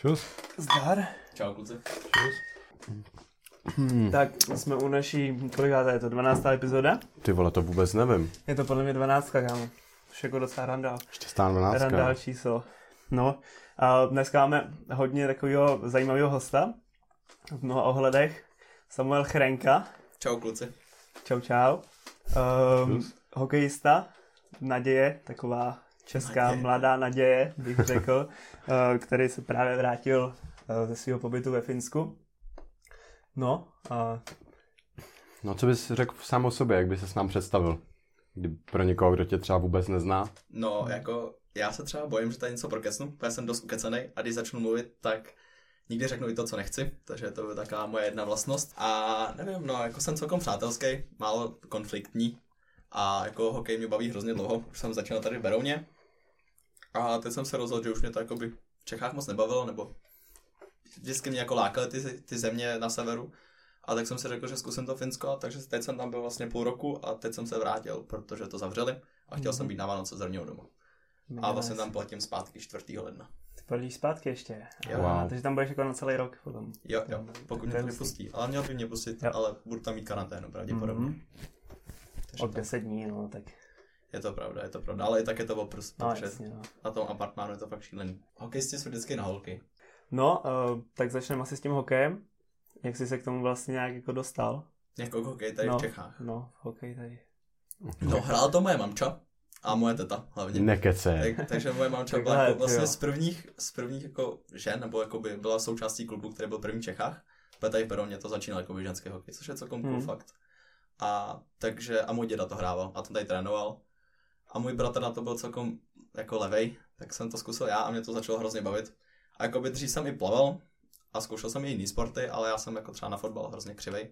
Čus. Zdar. Čau kluci. Čus. Hmm. Tak jsme u naší, kolikáta je to, 12. epizoda? Ty vole, to vůbec nevím. Je to podle mě 12, kámo. Už jako docela randál. Štěstán 12. Randál číslo. No, a dneska máme hodně takového zajímavého hosta. V mnoha ohledech. Samuel Chrenka. Čau kluci. Čau, čau. Um, hokejista, naděje, taková česká naděje. mladá naděje, bych řekl, uh, který se právě vrátil uh, ze svého pobytu ve Finsku. No, a... No, co bys řekl sám o sobě, jak by se s nám představil? Kdy pro někoho, kdo tě třeba vůbec nezná? No, jako já se třeba bojím, že tady něco prokecnu, protože jsem dost ukecený a když začnu mluvit, tak nikdy řeknu i to, co nechci, takže to je taková moje jedna vlastnost. A nevím, no, jako jsem celkom přátelský, málo konfliktní a jako hokej mě baví hrozně dlouho, už jsem začal tady v Berouně. A teď jsem se rozhodl, že už mě to jako by v Čechách moc nebavilo, nebo vždycky mě jako lákaly ty, ty země na severu. A tak jsem si řekl, že zkusím to Finsko, takže teď jsem tam byl vlastně půl roku a teď jsem se vrátil, protože to zavřeli a chtěl mm-hmm. jsem být na Vánoce z doma. A vlastně tam platím zpátky 4. ledna. Ty platíš zpátky ještě? Jo. Wow. Takže tam budeš jako na celý rok potom. Jo, jo, pokud mě to nepustí. Ale měl by mě pustit, jo. ale budu tam mít karanténu pravděpodobně. Mm-hmm. Od 10 dní, no, tak je to pravda, je to pravda, ale i tak je to oprst, no, protože jasně, no. na tom apartmánu je to fakt šílený. Hokejisti jsou vždycky na holky. No, uh, tak začneme asi s tím hokejem. Jak jsi se k tomu vlastně nějak jako dostal? Jako hokej tady no, v Čechách? No, hokej tady. No, hrál to moje mamča a moje teta hlavně. Nekece. Tak, takže moje mamča byla jako vlastně z prvních, z prvních jako žen, nebo jako by byla součástí klubu, který byl první v Čechách. Protože tady v Peroně to začínal jako ženský hokej, což je celkom cool hmm. fakt. A takže, a můj děda to hrával a ten tady trénoval. A můj bratr na to byl celkom jako levej, tak jsem to zkusil já a mě to začalo hrozně bavit. A jako by dřív jsem i plaval a zkoušel jsem i jiný sporty, ale já jsem jako třeba na fotbal hrozně křivej.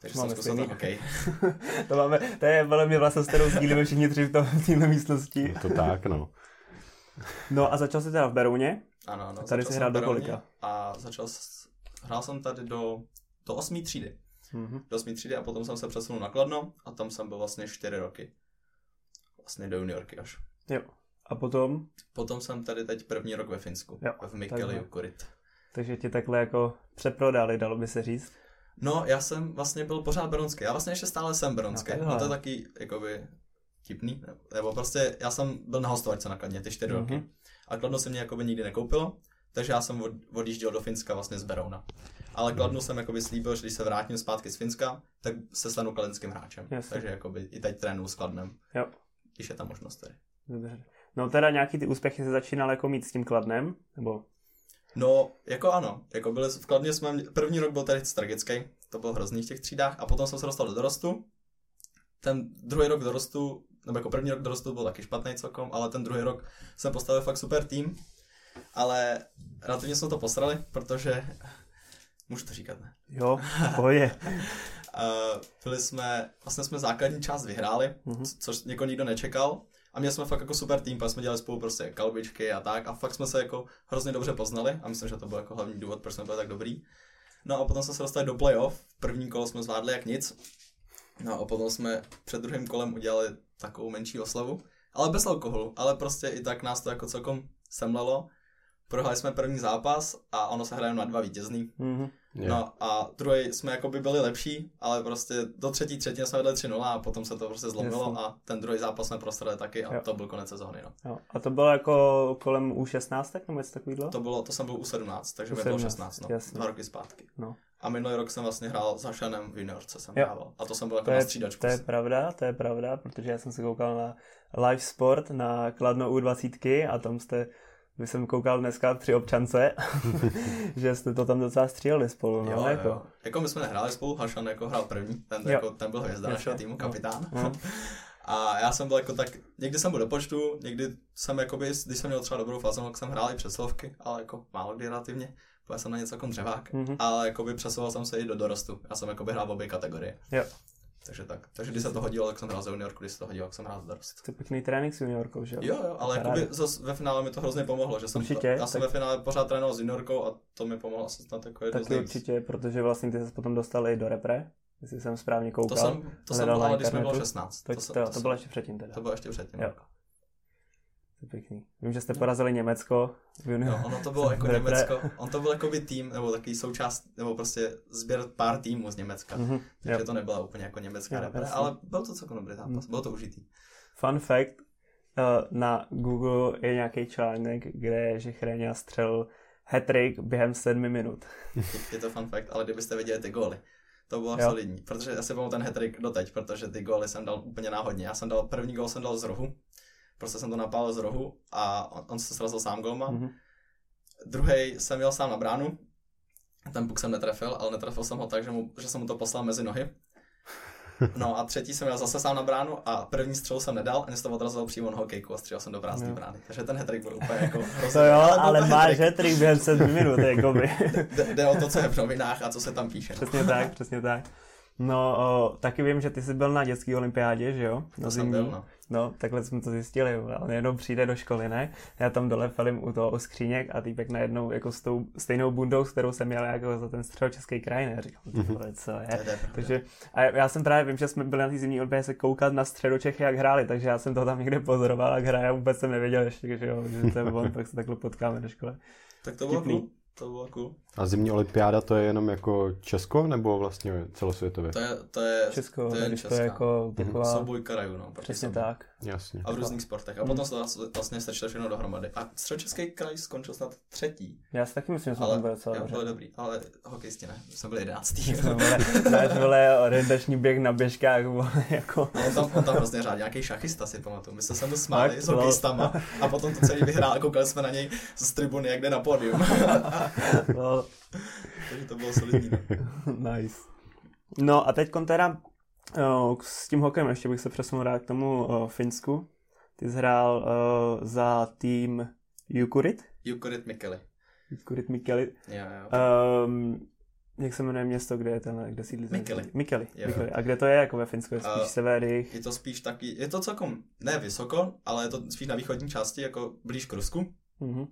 Takže máme jsem zkusil ten hokej. to máme, to je velmi mě vlastně, s kterou sdílíme všichni tři v, tom, v této místnosti. Je to tak, no. No a začal jsi teda v Berouně? Ano, ano. Tady jsi hrál do kolika? A začal, hrál jsem tady do, do osmý třídy. Mm-hmm. Do osmý třídy a potom jsem se přesunul na Kladno a tam jsem byl vlastně čtyři roky. Vlastně do juniorky až. Jo. A potom? Potom jsem tady teď první rok ve Finsku. Jo, v Mikkeli Jukurit. Takže ti takhle jako přeprodali, dalo by se říct? No, já jsem vlastně byl pořád bronský. Já vlastně ještě stále jsem bronský. No, no to je taky, jakoby, tipný. Nebo prostě, já jsem byl na hostovačce na Kladně ty čtyři mm-hmm. roky. A Kladno se mě jakoby nikdy nekoupilo, takže já jsem od, odjížděl do Finska vlastně z Berouna. Ale mhm. Kladnu jsem jakoby slíbil, že když se vrátím zpátky z Finska, tak se stanu kladenským hráčem. Jasně. Takže jakoby i teď trénuju s Kladnem. Jo. Když je ta možnost tady. Dobře. No teda nějaký ty úspěchy se začínal jako mít s tím Kladnem, nebo? No, jako ano. Jako byli, v Kladně jsme, první rok byl tady tragický, to bylo hrozný v těch třídách, a potom jsem se dostal do dorostu. Ten druhý rok dorostu, nebo jako první rok dorostu byl taky špatný celkom, ale ten druhý rok jsem postavil fakt super tým. Ale relativně jsme to posrali, protože Můžu to říkat, ne? Jo, pohodě. uh, byli jsme, vlastně jsme základní část vyhráli, mm-hmm. což někoho nikdo nečekal. A měli jsme fakt jako super tým, pak jsme dělali spolu prostě kalbičky a tak. A fakt jsme se jako hrozně dobře poznali a myslím, že to byl jako hlavní důvod, proč jsme byli tak dobrý. No a potom jsme se dostali do playoff. První kolo jsme zvládli jak nic. No a potom jsme před druhým kolem udělali takovou menší oslavu. Ale bez alkoholu. Ale prostě i tak nás to jako celkom semlelo prohráli jsme první zápas a ono se hraje na dva vítězný. Mm-hmm. Yeah. No a druhý jsme jako by byli lepší, ale prostě do třetí třetí jsme vedli 3-0 a potom se to prostě zlomilo Jasně. a ten druhý zápas jsme prostrali taky a jo. to byl konec sezóny. No. Jo. A to bylo jako kolem U16 nebo něco takového? To bylo, to jsem byl U17, takže mi bylo 16, no, Jasně. dva roky zpátky. No. A minulý rok jsem vlastně hrál s Hašanem v juniorce jsem jo. hrával. A to jsem byl jako to je, na střídačku. To je pravda, to je pravda, protože já jsem se koukal na live sport na Kladno U20 a tam jste když jsem koukal dneska při občance, že jste to tam docela stříleli spolu. No, jo, jako. Jo. jako my jsme nehráli spolu, Hašan jako hrál první, ten, jako, ten byl hvězda našeho týmu, kapitán. No. A já jsem byl jako tak, někdy jsem byl do počtu, někdy jsem jakoby, když jsem měl třeba dobrou fázi, tak jsem hrál i přeslovky, ale jako málo kdy relativně, protože jsem na něco jako dřevák, mm-hmm. ale jakoby přesouval jsem se i do dorostu, já jsem jakoby hrál v obě kategorie. Jo. Takže tak. Takže když se to hodilo, tak jsem hrál za juniorku, když se to hodilo, tak jsem hrál za dorost. To je pěkný trénink s juniorkou, že jo? Jo, ale jakoby zas ve finále mi to hrozně pomohlo, že jsem určitě, to, já jsem tak... ve finále pořád trénoval s juniorkou a to mi pomohlo asi snad jako jedno Taky určitě, protože vlastně ty se potom dostal i do repre, jestli jsem správně koukal. To jsem, to jsem byl, když jsme bylo 16. To, to, to, to, to, bylo ještě předtím teda. To bylo ještě předtím. Jo. To je pěkný. Vím, že jste porazili Německo. No, ono to bylo jako Německo, on to byl jako by tým, nebo takový součást, nebo prostě sběr pár týmů z Německa. Mm-hmm. Takže yep. to nebyla úplně jako německá repre, ale byl to celkem dobrý zápas, mm. bylo to užitý. Fun fact, uh, na Google je nějaký článek, kde je, že Chreňa střel hat-trick během sedmi minut. je to fun fact, ale kdybyste viděli ty góly, to bylo jo. solidní, protože já si pamatuju ten hat-trick doteď, protože ty góly jsem dal úplně náhodně. Já jsem dal, první gól jsem dal z rohu, prostě jsem to napálil z rohu a on, on se srazil sám golma. Mm-hmm. Druhý jsem jel sám na bránu, ten puk jsem netrefil, ale netrefil jsem ho tak, že, mu, že jsem mu to poslal mezi nohy. No a třetí jsem měl zase sám na bránu a první střel jsem nedal, ani se to odrazilo přímo na hokejku a střelil jsem do prázdné no. brány. Takže ten hetrik byl úplně jako hrozný. To jo, ale, ale máš hetrik během 7 minut, jako by. Jde o to, co je v novinách a co se tam píše. Přesně tak, přesně tak. No, o, taky vím, že ty jsi byl na dětské olympiádě, že jo? Na to jsem byl, no. No, takhle jsme to zjistili. On jenom přijde do školy, ne? Já tam dole falím u toho u skříněk a týpek najednou jako s tou stejnou bundou, s kterou jsem měl jako za ten střel český kraj, ne? Říkal, mm-hmm. co je. takže, a já jsem právě vím, že jsme byli na té zimní olympiádě se koukat na středu Čechy, jak hráli, takže já jsem to tam někde pozoroval, jak hraje a vůbec jsem nevěděl ještě, že, jo, že to je on, tak se takhle potkáme do školy. Tak to bylo cool. To bylo cool. A zimní olympiáda to je jenom jako Česko nebo vlastně celosvětově? To je, to je, Česko, to je, Česká. to je jako mhm. taková... Souboj krajů, no. Přesně tak. Jasně. A v různých sportech. A potom se to vlastně sečte všechno dohromady. A středočeský kraj skončil snad třetí. Já si taky myslím, že jsme byli docela dobře. byli dobrý, ale hokejisti ne. Jsme byli jedenáctý. Náš vole orientační běh na běžkách, vole, jako... On tam, on tam hrozně řád, nějaký šachista si pamatuju. My jsme se mu smáli s hokejistama a potom to celý vyhrál a koukali jsme na něj z tribuny, jak jde na pódium. no. Takže to bylo solidní. No. nice. No a teď teda uh, s tím hokejem ještě bych se přesunul rád k tomu uh, Finsku. Ty jsi hrál uh, za tým Jukurit? Jukurit Mikeli. Jukurit Mikeli. Jo, jo. Um, jak se jmenuje město, kde je ten, kde sídlí Mikeli. Mikeli. Mikeli. A kde to je, jako ve Finsku? Je spíš uh, Je to spíš taky, je to celkom, ne vysoko, ale je to spíš na východní části, jako blíž k Rusku. Mm-hmm.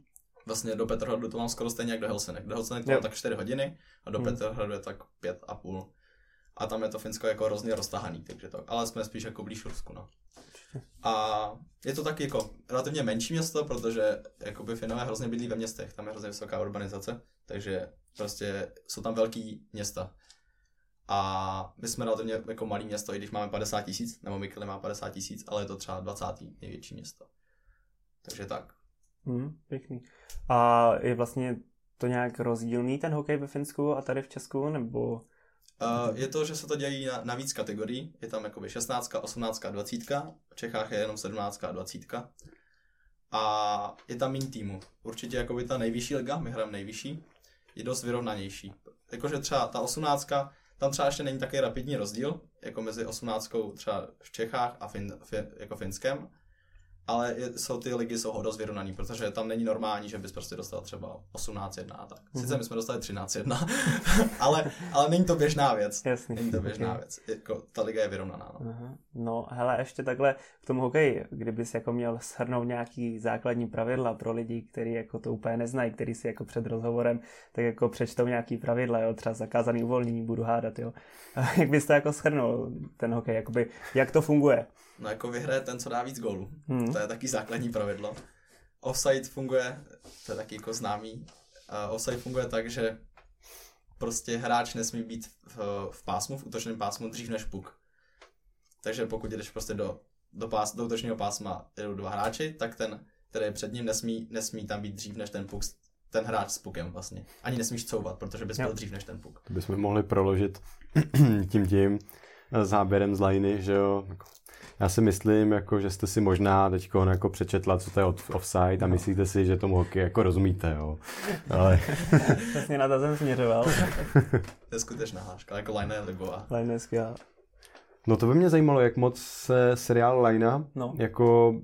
Vlastně do Petrohradu to mám skoro stejně jak do Helsinek. Do Helsinek to mám tak 4 hodiny a do mm. Petrohradu je tak 5 a půl. A tam je to Finsko jako hrozně roztahaný, takže to, ale jsme spíš jako blíž Rusku, no. A je to taky jako relativně menší město, protože jakoby Finové hrozně bydlí ve městech, tam je hrozně vysoká urbanizace, takže prostě jsou tam velký města. A my jsme relativně jako malý město, i když máme 50 tisíc, nebo Mikele má 50 tisíc, ale je to třeba 20. největší město. Takže tak. Hmm, pěkný. A je vlastně to nějak rozdílný ten hokej ve Finsku a tady v Česku, nebo... Uh, je to, že se to dělí na, na víc kategorií. Je tam jakoby 16, 18, 20. V Čechách je jenom 17 a 20. A je tam méně týmu. Určitě jakoby ta nejvyšší liga, my hrajeme nejvyšší, je dost vyrovnanější. Jakože třeba ta 18, tam třeba ještě není takový rapidní rozdíl, jako mezi 18 třeba v Čechách a fin, fin, jako Finskem, ale jsou ty ligy jsou dost vyrovnaný, protože tam není normální, že bys prostě dostal třeba 18-1 a tak. Sice mm-hmm. my jsme dostali 13-1, ale, ale není to běžná věc. Jasný. Není to běžná okay. věc. Jako, ta liga je vyrovnaná. No. Uh-huh. no, hele, ještě takhle k tomu hokeji, kdybys jako měl shrnout nějaký základní pravidla pro lidi, kteří jako to úplně neznají, kteří si jako před rozhovorem tak jako přečtou nějaký pravidla, jo, třeba zakázaný uvolnění, budu hádat, jo. Jak bys to jako shrnul, ten hokej, jakoby, jak to funguje? No jako vyhraje ten, co dá víc gólů. Hmm. To je taky základní pravidlo. Offside funguje, to je taky jako známý, uh, offside funguje tak, že prostě hráč nesmí být v, v pásmu, v útočném pásmu dřív než puk. Takže pokud jdeš prostě do, do, pás, do útočního pásma jdou dva hráči, tak ten, který je před ním, nesmí, nesmí tam být dřív než ten puk, ten hráč s pukem vlastně. Ani nesmíš couvat, protože bys byl dřív než ten puk. To bychom mohli proložit tím tím záběrem z liny, že jo, jako já si myslím, jako, že jste si možná teď jako přečetla, co to je offside a no. myslíte si, že tomu hokej jako rozumíte, jo. Ale... Přesně na to jsem směřoval. to je skutečná háška, jako Line je libová. Line je skvělá. No to by mě zajímalo, jak moc se seriál Lina no. jako...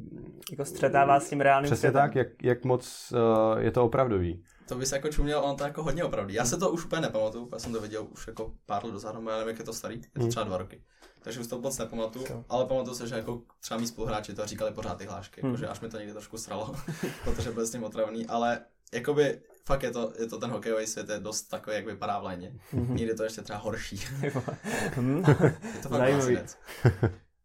Jako střetává s tím reálným Přesně světem. tak, jak, jak moc uh, je to opravdový. To bys jako čuměl, on to jako hodně opravdý. Já se to už úplně nepamatuju, já jsem to viděl už jako pár let dozadu, ale nevím, jak je to starý, je to hmm. třeba dva roky takže už to moc nepamatuju, so. ale pamatuju se, že jako třeba mý spoluhráči to říkali pořád ty hlášky, hmm. jakože až mi to někdy trošku sralo, protože byl s tím otravný, ale jakoby fakt je to, je to ten hokejový svět je dost takový, jak vypadá v léně. Mm-hmm. Někdy to ještě třeba horší. je to fakt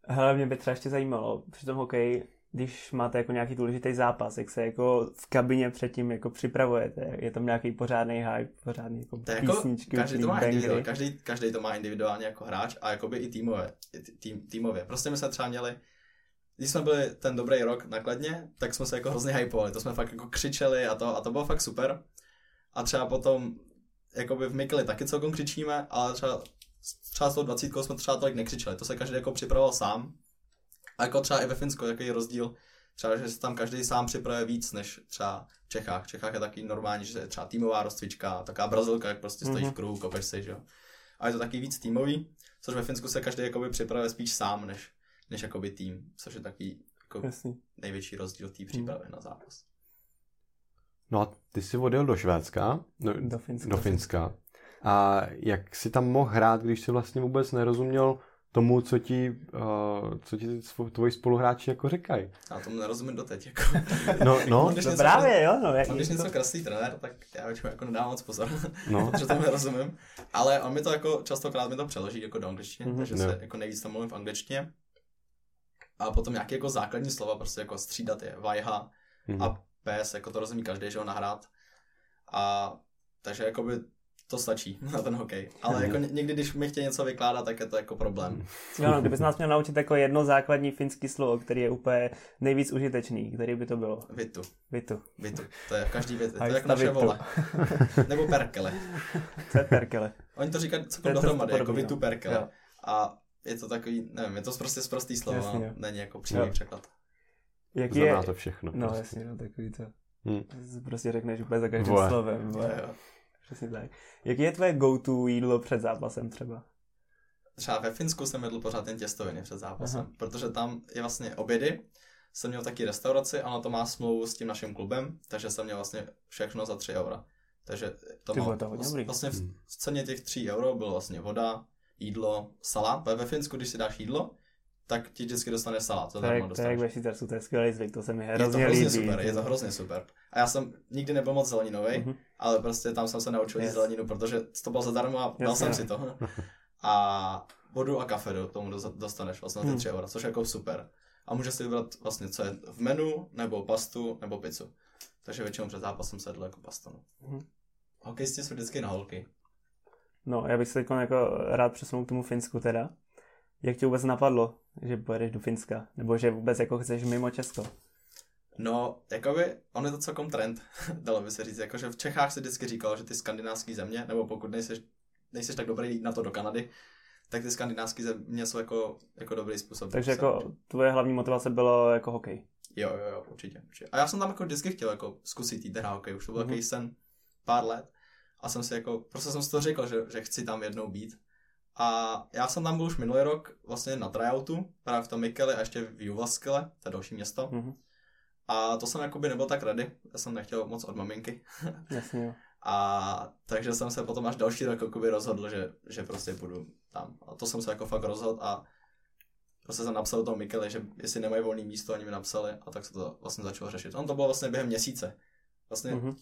Hele, mě by třeba ještě zajímalo, při tom hokeji, když máte jako nějaký důležitý zápas, jak se jako v kabině předtím jako připravujete, je tam nějaký pořádný hype, pořádný jako To jako, písničky, každý to má každý, každý to má individuálně jako hráč a jakoby i týmové, tým, týmově. Prostě my jsme třeba měli, když jsme byli ten dobrý rok nakladně, tak jsme se jako hrozně hypovali, to jsme fakt jako křičeli a to, a to bylo fakt super. A třeba potom, jakoby v Mikli taky celkom křičíme, ale třeba, třeba s tou dvacítkou jsme třeba tolik nekřičeli, to se každý jako připravoval sám. A jako třeba i ve Finsku, jaký je rozdíl, třeba, že se tam každý sám připravuje víc, než třeba v Čechách. V Čechách je taky normální, že je třeba týmová rozcvička, taká brazilka, jak prostě stojíš Mhm. v kruhu, kopeš si, že jo. A je to taky víc týmový, což ve Finsku se každý jakoby připravuje spíš sám, než, než jakoby tým, což je taky jako Jasný. největší rozdíl té přípravy na zápas. No a ty jsi odjel do Švédska, no, Do Finska. do Finska. A jak jsi tam mohl hrát, když jsi vlastně vůbec nerozuměl tomu, co ti, uh, co ti tvoji spoluhráči jako říkají? Já tomu nerozumím doteď, jako. No, no, když No něco- právě, jo, no. Jak, když něco kreslí trenér, tak já většinou jako nedávám moc pozor, no. protože tomu nerozumím. Ale on mi to jako častokrát mi to přeloží jako do angličtiny, Mhm. takže Jo. se jako nejvíc tam mluvím v angličtině. A potom nějaké jako základní slova, prostě jako střídat je vajha Mhm. a pes, jako to rozumí každý, že ho nahrát. A takže jakoby to stačí na ten hokej. Ale jako ně- někdy, když mi chtějí něco vykládat, tak je to jako problém. Jo, no, kdybys nás měl naučit jako jedno základní finský slovo, který je úplně nejvíc užitečný, který by to bylo? Vitu, Vitu. vitu. To je každý věc. To A je jako naše vitu. vole. Nebo perkele. Co je perkele? Oni to říkají je dost dohromady, jako podobný, vitu no. perkele. Jo. A je to takový, nevím, je to prostě sprostý slovo, Jasně, no. není jako přímý překlad. Jaký je... Znamená to všechno. No prostě. jasně, no takový to. Hm. Prostě řekneš úplně za každým Vole. slovem. Jo, jo. Přesně tak. Jaký je tvoje go-to jídlo před zápasem třeba? Třeba ve Finsku jsem jedl pořád jen těstoviny před zápasem, Aha. protože tam je vlastně obědy. Jsem měl taky restauraci a ona to má smlouvu s tím naším klubem, takže jsem měl vlastně všechno za 3 eura. Takže to vole, to dobrý. vlastně v Hmm. v ceně těch 3 euro bylo vlastně voda, jídlo, salát. Ve Finsku, když si dáš jídlo, tak ti vždycky dostane salát. To, zadarmo to je jak ve Švýcarsku, to je skvělý zvyk, to se mi Je to hrozně hrozně líbí. super, je to hrozně super. A já jsem nikdy nebyl moc zeleninový, Mhm. ale prostě tam jsem se naučil Yes. zeleninu, protože to bylo zadarmo a dal Jasně. jsem si to. A vodu a kafe do tomu do- dostaneš vlastně na ty Hmm. 3 eura, což je jako super. A můžeš si vybrat vlastně, co je v menu, nebo pastu, nebo pizzu. Takže většinou před zápasem se jedlo jako pastu. No. Mhm. Hokejisti jsou vždycky na holky. No, já bych se teď jako rád přesunul k tomu Finsku teda. Jak ti vůbec napadlo, že pojedeš do Finska? Nebo že vůbec jako chceš mimo Česko? No, jakoby, on je to celkom trend, dalo by se říct. Jakože v Čechách se vždycky říkalo, že ty skandinávské země, nebo pokud nejseš, nejseš tak dobrý jít na to do Kanady, tak ty skandinávské země jsou jako, jako dobrý způsob. Takže jako tvoje hlavní motivace bylo jako hokej. Jo, jo, jo, určitě, určitě. A já jsem tam jako vždycky chtěl jako zkusit jít na hokej, už to byl Mhm. takový sen pár let. A jsem si jako, prostě jsem si to řekl, že, že chci tam jednou být. A já jsem tam byl už minulý rok vlastně na tryoutu, právě v tom Mikeli a ještě v Juvaskele, to je další město. Mhm. A to jsem jakoby nebyl tak ready, já jsem nechtěl moc od maminky. Jasně. A takže jsem se potom až další rok jakoby rozhodl, že, že prostě půjdu tam. A to jsem se jako fakt rozhodl a prostě jsem napsal do toho Mikele, že jestli nemají volné místo, oni mi napsali a tak se to vlastně začalo řešit. On to bylo vlastně během měsíce. Vlastně Mhm. uh,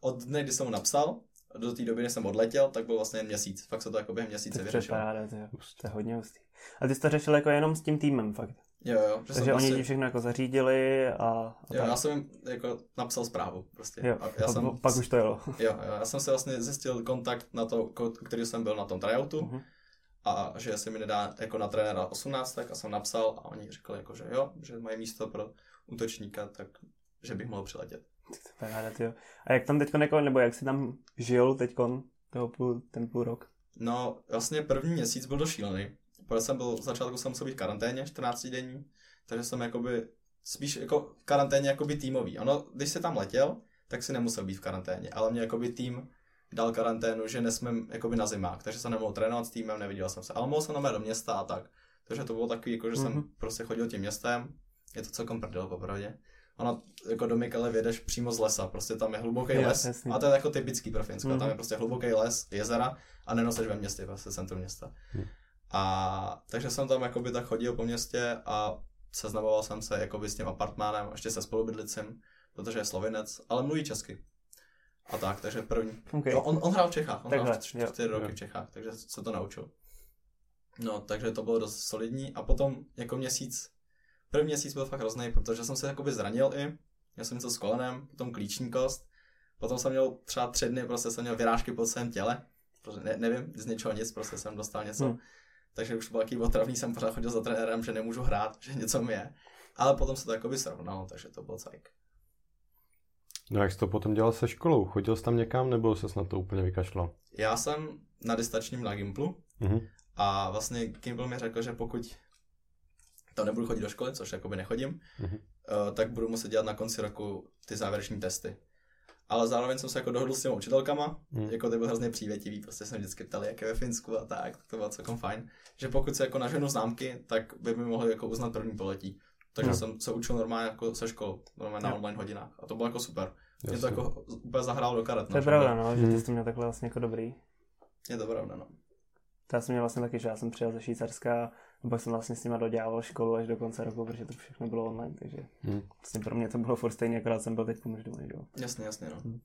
od dne, kdy jsem mu napsal, do té doby, než jsem odletěl, tak byl vlastně jen měsíc. Fakt se to jako během měsíce vyřešilo. paráda, to je, to je hodně hustý. A ty jsi to řešil jako jenom s tím týmem fakt. Jo, jo. Že Takže oni prostě, ti všechno jako zařídili a, a jo, tak. já jsem jim jako napsal zprávu prostě. Jo, a já a jsem, pak už to jelo. Jo, jo, já jsem si vlastně zjistil kontakt na to, který jsem byl na tom tryoutu Mhm. a že se mi nedá jako na trenéra 18, tak a jsem napsal a oni řekli jako, že jo, že mají místo pro útočníka, tak že bych mohl přiletět. Paráda, tyjo. A jak tam teďkon, jako, nebo jak jsi tam žil teďkon toho půl, ten půl rok? No, vlastně první měsíc byl došílený. Protože jsem byl, v začátku jsem musel být v karanténě 14 denní, takže jsem jakoby spíš jako v karanténě jakoby týmový. Ono, když se tam letěl, tak si nemusel být v karanténě, ale mě jakoby tým dal karanténu, že nesmím jakoby na zimák, takže jsem nemohl trénovat s týmem, neviděl jsem se, ale mohl jsem jít do města a tak. Takže to bylo takový, jako, že jsem Mhm. prostě chodil tím městem, je to celkom prdel popravdě. Ono, jako do Mikele vědeš přímo z lesa, prostě tam je hluboký Jo, les, jasný. a to je jako typický pro Finsko, Mhm. tam je prostě hluboký les, jezera a nenoseš ve městě, prostě centrum města. Hmm. A takže jsem tam jakoby tak chodil po městě a seznamoval jsem se jakoby s tím apartmánem, ještě se spolubydlicím, protože je slovinec, ale mluví česky. A tak, takže první. Okay. Jo, on, on hrál v Čechách, on Takhle, hrál čtyři roky Jo. v Čechách, takže se to naučil. No, takže to bylo dost solidní a potom jako měsíc první měsíc byl fakt hrozný, protože jsem se jakoby zranil i, měl jsem něco s kolenem, potom klíční kost, potom jsem měl třeba tři dny, prostě jsem měl vyrážky po celém těle, protože ne, nevím, z ničeho nic, prostě jsem dostal něco. Hmm. Takže už to byl takový otravný, jsem pořád chodil za trenérem, že nemůžu hrát, že něco mi je. Ale potom se to jakoby srovnalo, takže to byl cajk. No jak jsi to potom dělal se školou? Chodil jsi tam někam nebo se na to úplně vykašlal? Já jsem na distačním na Gimplu mm-hmm. a vlastně Gimpl mi řekl, že pokud to nebudu chodit do školy, což jakoby nechodím, mm-hmm. uh, tak budu muset dělat na konci roku ty závěreční testy. Ale zároveň jsem se jako dohodl s těmi učitelkama, mm. jako ty byl hrozně přívětivý, prostě jsem vždycky ptali, jak je ve Finsku a tak, tak to bylo celkem fajn. Že pokud se jako naženu známky, tak by mi mohli jako uznat první poletí. Takže mm. jsem se učil normálně jako se školou, normálně na online hodinách. A to bylo jako super. Jasně. Mě to jako úplně zahrálo do karet. To je no, pravda, no, že ty jsi to měl takhle vlastně jako dobrý. Je to pravda, no. To já jsem měl vlastně taky, že já jsem přijel ze Švýcarska a pak jsem vlastně s nima dodělával školu až do konce roku, protože to všechno bylo online, takže hmm. vlastně pro mě to bylo furt stejně, akorát jsem byl teď už doma, jo. Jasně, jasně, no. Hmm.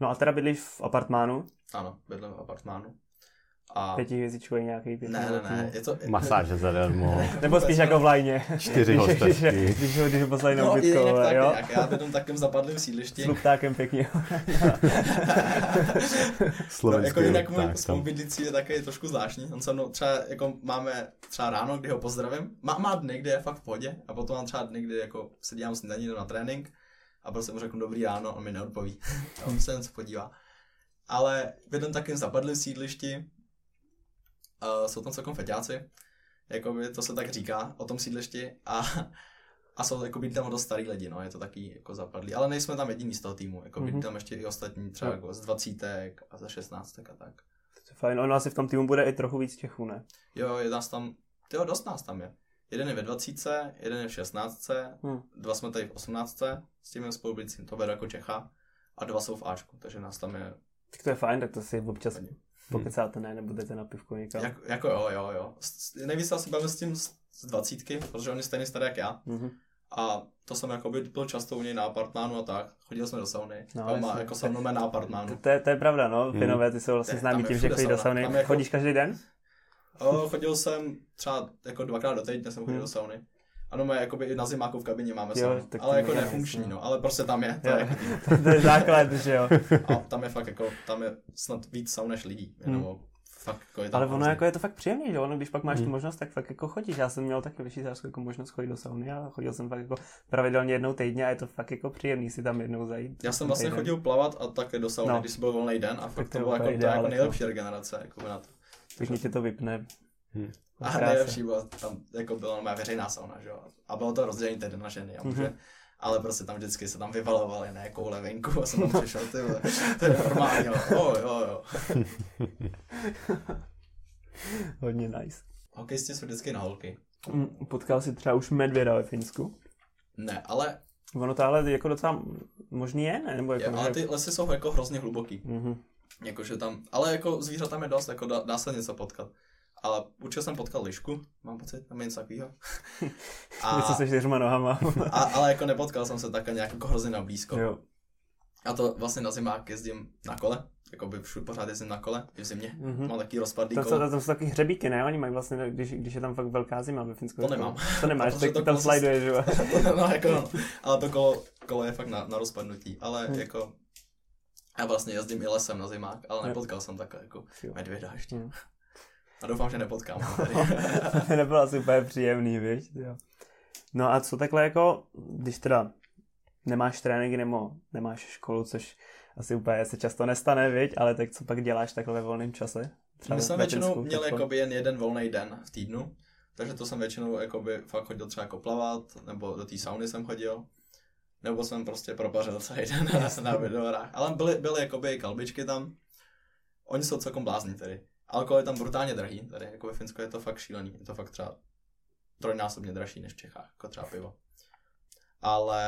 No a teda bydlíš v apartmánu? Ano, bydlím v apartmánu. A... Pětihvězdičkový nějaký pět Ne, ne, ne, je to... Masáže zadarmo. Nebo spíš jako v lajně. Čtyři hostesky. když, když, ho, když poslali no, nabídkou, tak, jo? Jak já bydlím takovým zapadlým sídlišti. S luptákem pěkně. no, jako jinak můj spolubydlící je taky trošku zvláštní. On se mnou třeba, jako máme třeba ráno, kdy ho pozdravím. Má, má dny, kdy je fakt v pohodě. A potom mám třeba dny, kdy jako se dělám snídaní, na trénink. A prostě mu řeknu dobrý ráno, on mi neodpoví. on se jen se podívá. Ale bydlím takým zapadlým sídlišti, Uh, jsou tam celkem feťáci, jakoby to se tak říká o tom sídlišti a, a jsou jako tam dost starý lidi, no, je to taky jako zapadlý, ale nejsme tam jediní z toho týmu, jako mm-hmm. tam ještě i ostatní, třeba jako z dvacítek a ze šestnáctek a tak. To je fajn, ono asi v tom týmu bude i trochu víc Čechů, ne? Jo, je nás tam, jo, dost nás tam je. Jeden je ve 20, jeden je v 16, hmm. dva jsme tady v 18 s tím spolubydlícím, to beru jako Čecha, a dva jsou v Ačku, takže nás tam je... Tak to je fajn, tak to si občas pokecáte, ne, nebudete na pivku někam. Jak, jako jo, jo, jo. Nejvíc asi bavím s tím z, z dvacítky, protože on je stejný starý jak já. Mm-hmm. A to jsem jako by byl často u něj na apartmánu a tak. Chodil jsme do sauny. No, a má jako saunomen na apartmánu. To, to, je, to je pravda, no. Hmm. Finové, ty jsou vlastně známí tím, že chodí do sauny. Jako... Chodíš každý den? O, chodil jsem třeba jako dvakrát do týdne jsem chodil hmm. do sauny. Ano, má jakoby i na zimáku v kabině máme jo, ale jako nefunkční, no. ale prostě tam je. To, jo. je, to je základ, že jo. A tam je fakt jako, tam je snad víc saun než lidí, hmm. nebo fakt jako je Ale ono jako je to fakt příjemný, že ono, když pak máš hmm. tu možnost, tak fakt jako chodíš. Já jsem měl taky ve Švýcarsku jako možnost chodit do sauny a chodil jsem fakt jako pravidelně jednou týdně a je to fakt jako příjemný si tam jednou zajít. Já jsem vlastně týden. chodil plavat a také do sauny, no. když byl volný den a fakt to, to bylo jako, to jako nejlepší regenerace jako na to. Takže tě to vypne. Hmm. A nejlepší bylo, tam jako byla moje veřejná sauna, že jo. A bylo to rozdělení tedy na ženy a muže. Mm-hmm. Ale prostě tam vždycky se tam vyvalovali na koule venku a jsem tam přišel, ty vole, to je normální, jo, jo, jo. Hodně nice. Hokejisti jsou vždycky na holky. Mm, potkal jsi třeba už medvěda ve Finsku? Ne, ale... Ono to ale jako docela možný je, ne? Nebo jako je, ale ty lesy jsou jako hrozně hluboký. Mm-hmm. Jakože tam, ale jako zvířat tam je dost, jako dá, dá se něco potkat. Ale určitě jsem potkal lišku, mám pocit, tam je něco takového. A, něco se čtyřma nohama. a, ale jako nepotkal jsem se takhle nějak jako hrozně na blízko. Jo. A to vlastně na zimák jezdím na kole, jako by všude pořád jezdím na kole, i v zimě, mm-hmm. mám taky rozpadlý to, kolo. To, to, to, jsou taky hřebíky, ne? Oni mají vlastně, když, když je tam fakt velká zima ve Finsku. To nemám. To nemáš, tak to tam slajduje, že jo? no, jako, no, ale to kolo, kolo je fakt na, na rozpadnutí, ale mm. jako já vlastně jezdím i lesem na zimák, ale nepotkal jsem takhle jako medvěda ještě. Mm. A doufám, že nepotkám. to nebylo asi úplně příjemný, víš? Jo. No a co takhle jako, když teda nemáš tréninky nebo nemáš školu, což asi úplně se často nestane, viď? ale tak co pak děláš takhle ve volném čase? Třeba My jsem většinou měl jakoby jen jeden volný den v týdnu, takže to jsem většinou jakoby fakt chodil třeba jako plavat, nebo do té sauny jsem chodil, nebo jsem prostě propařil celý den na, na videohrách. Ale byly, byly jakoby kalbičky tam, oni jsou celkom blázni tedy. Alkohol je tam brutálně drahý, tady jako ve Finsku je to fakt šílený, je to fakt třeba trojnásobně dražší než v Čechách, jako třeba pivo. Ale,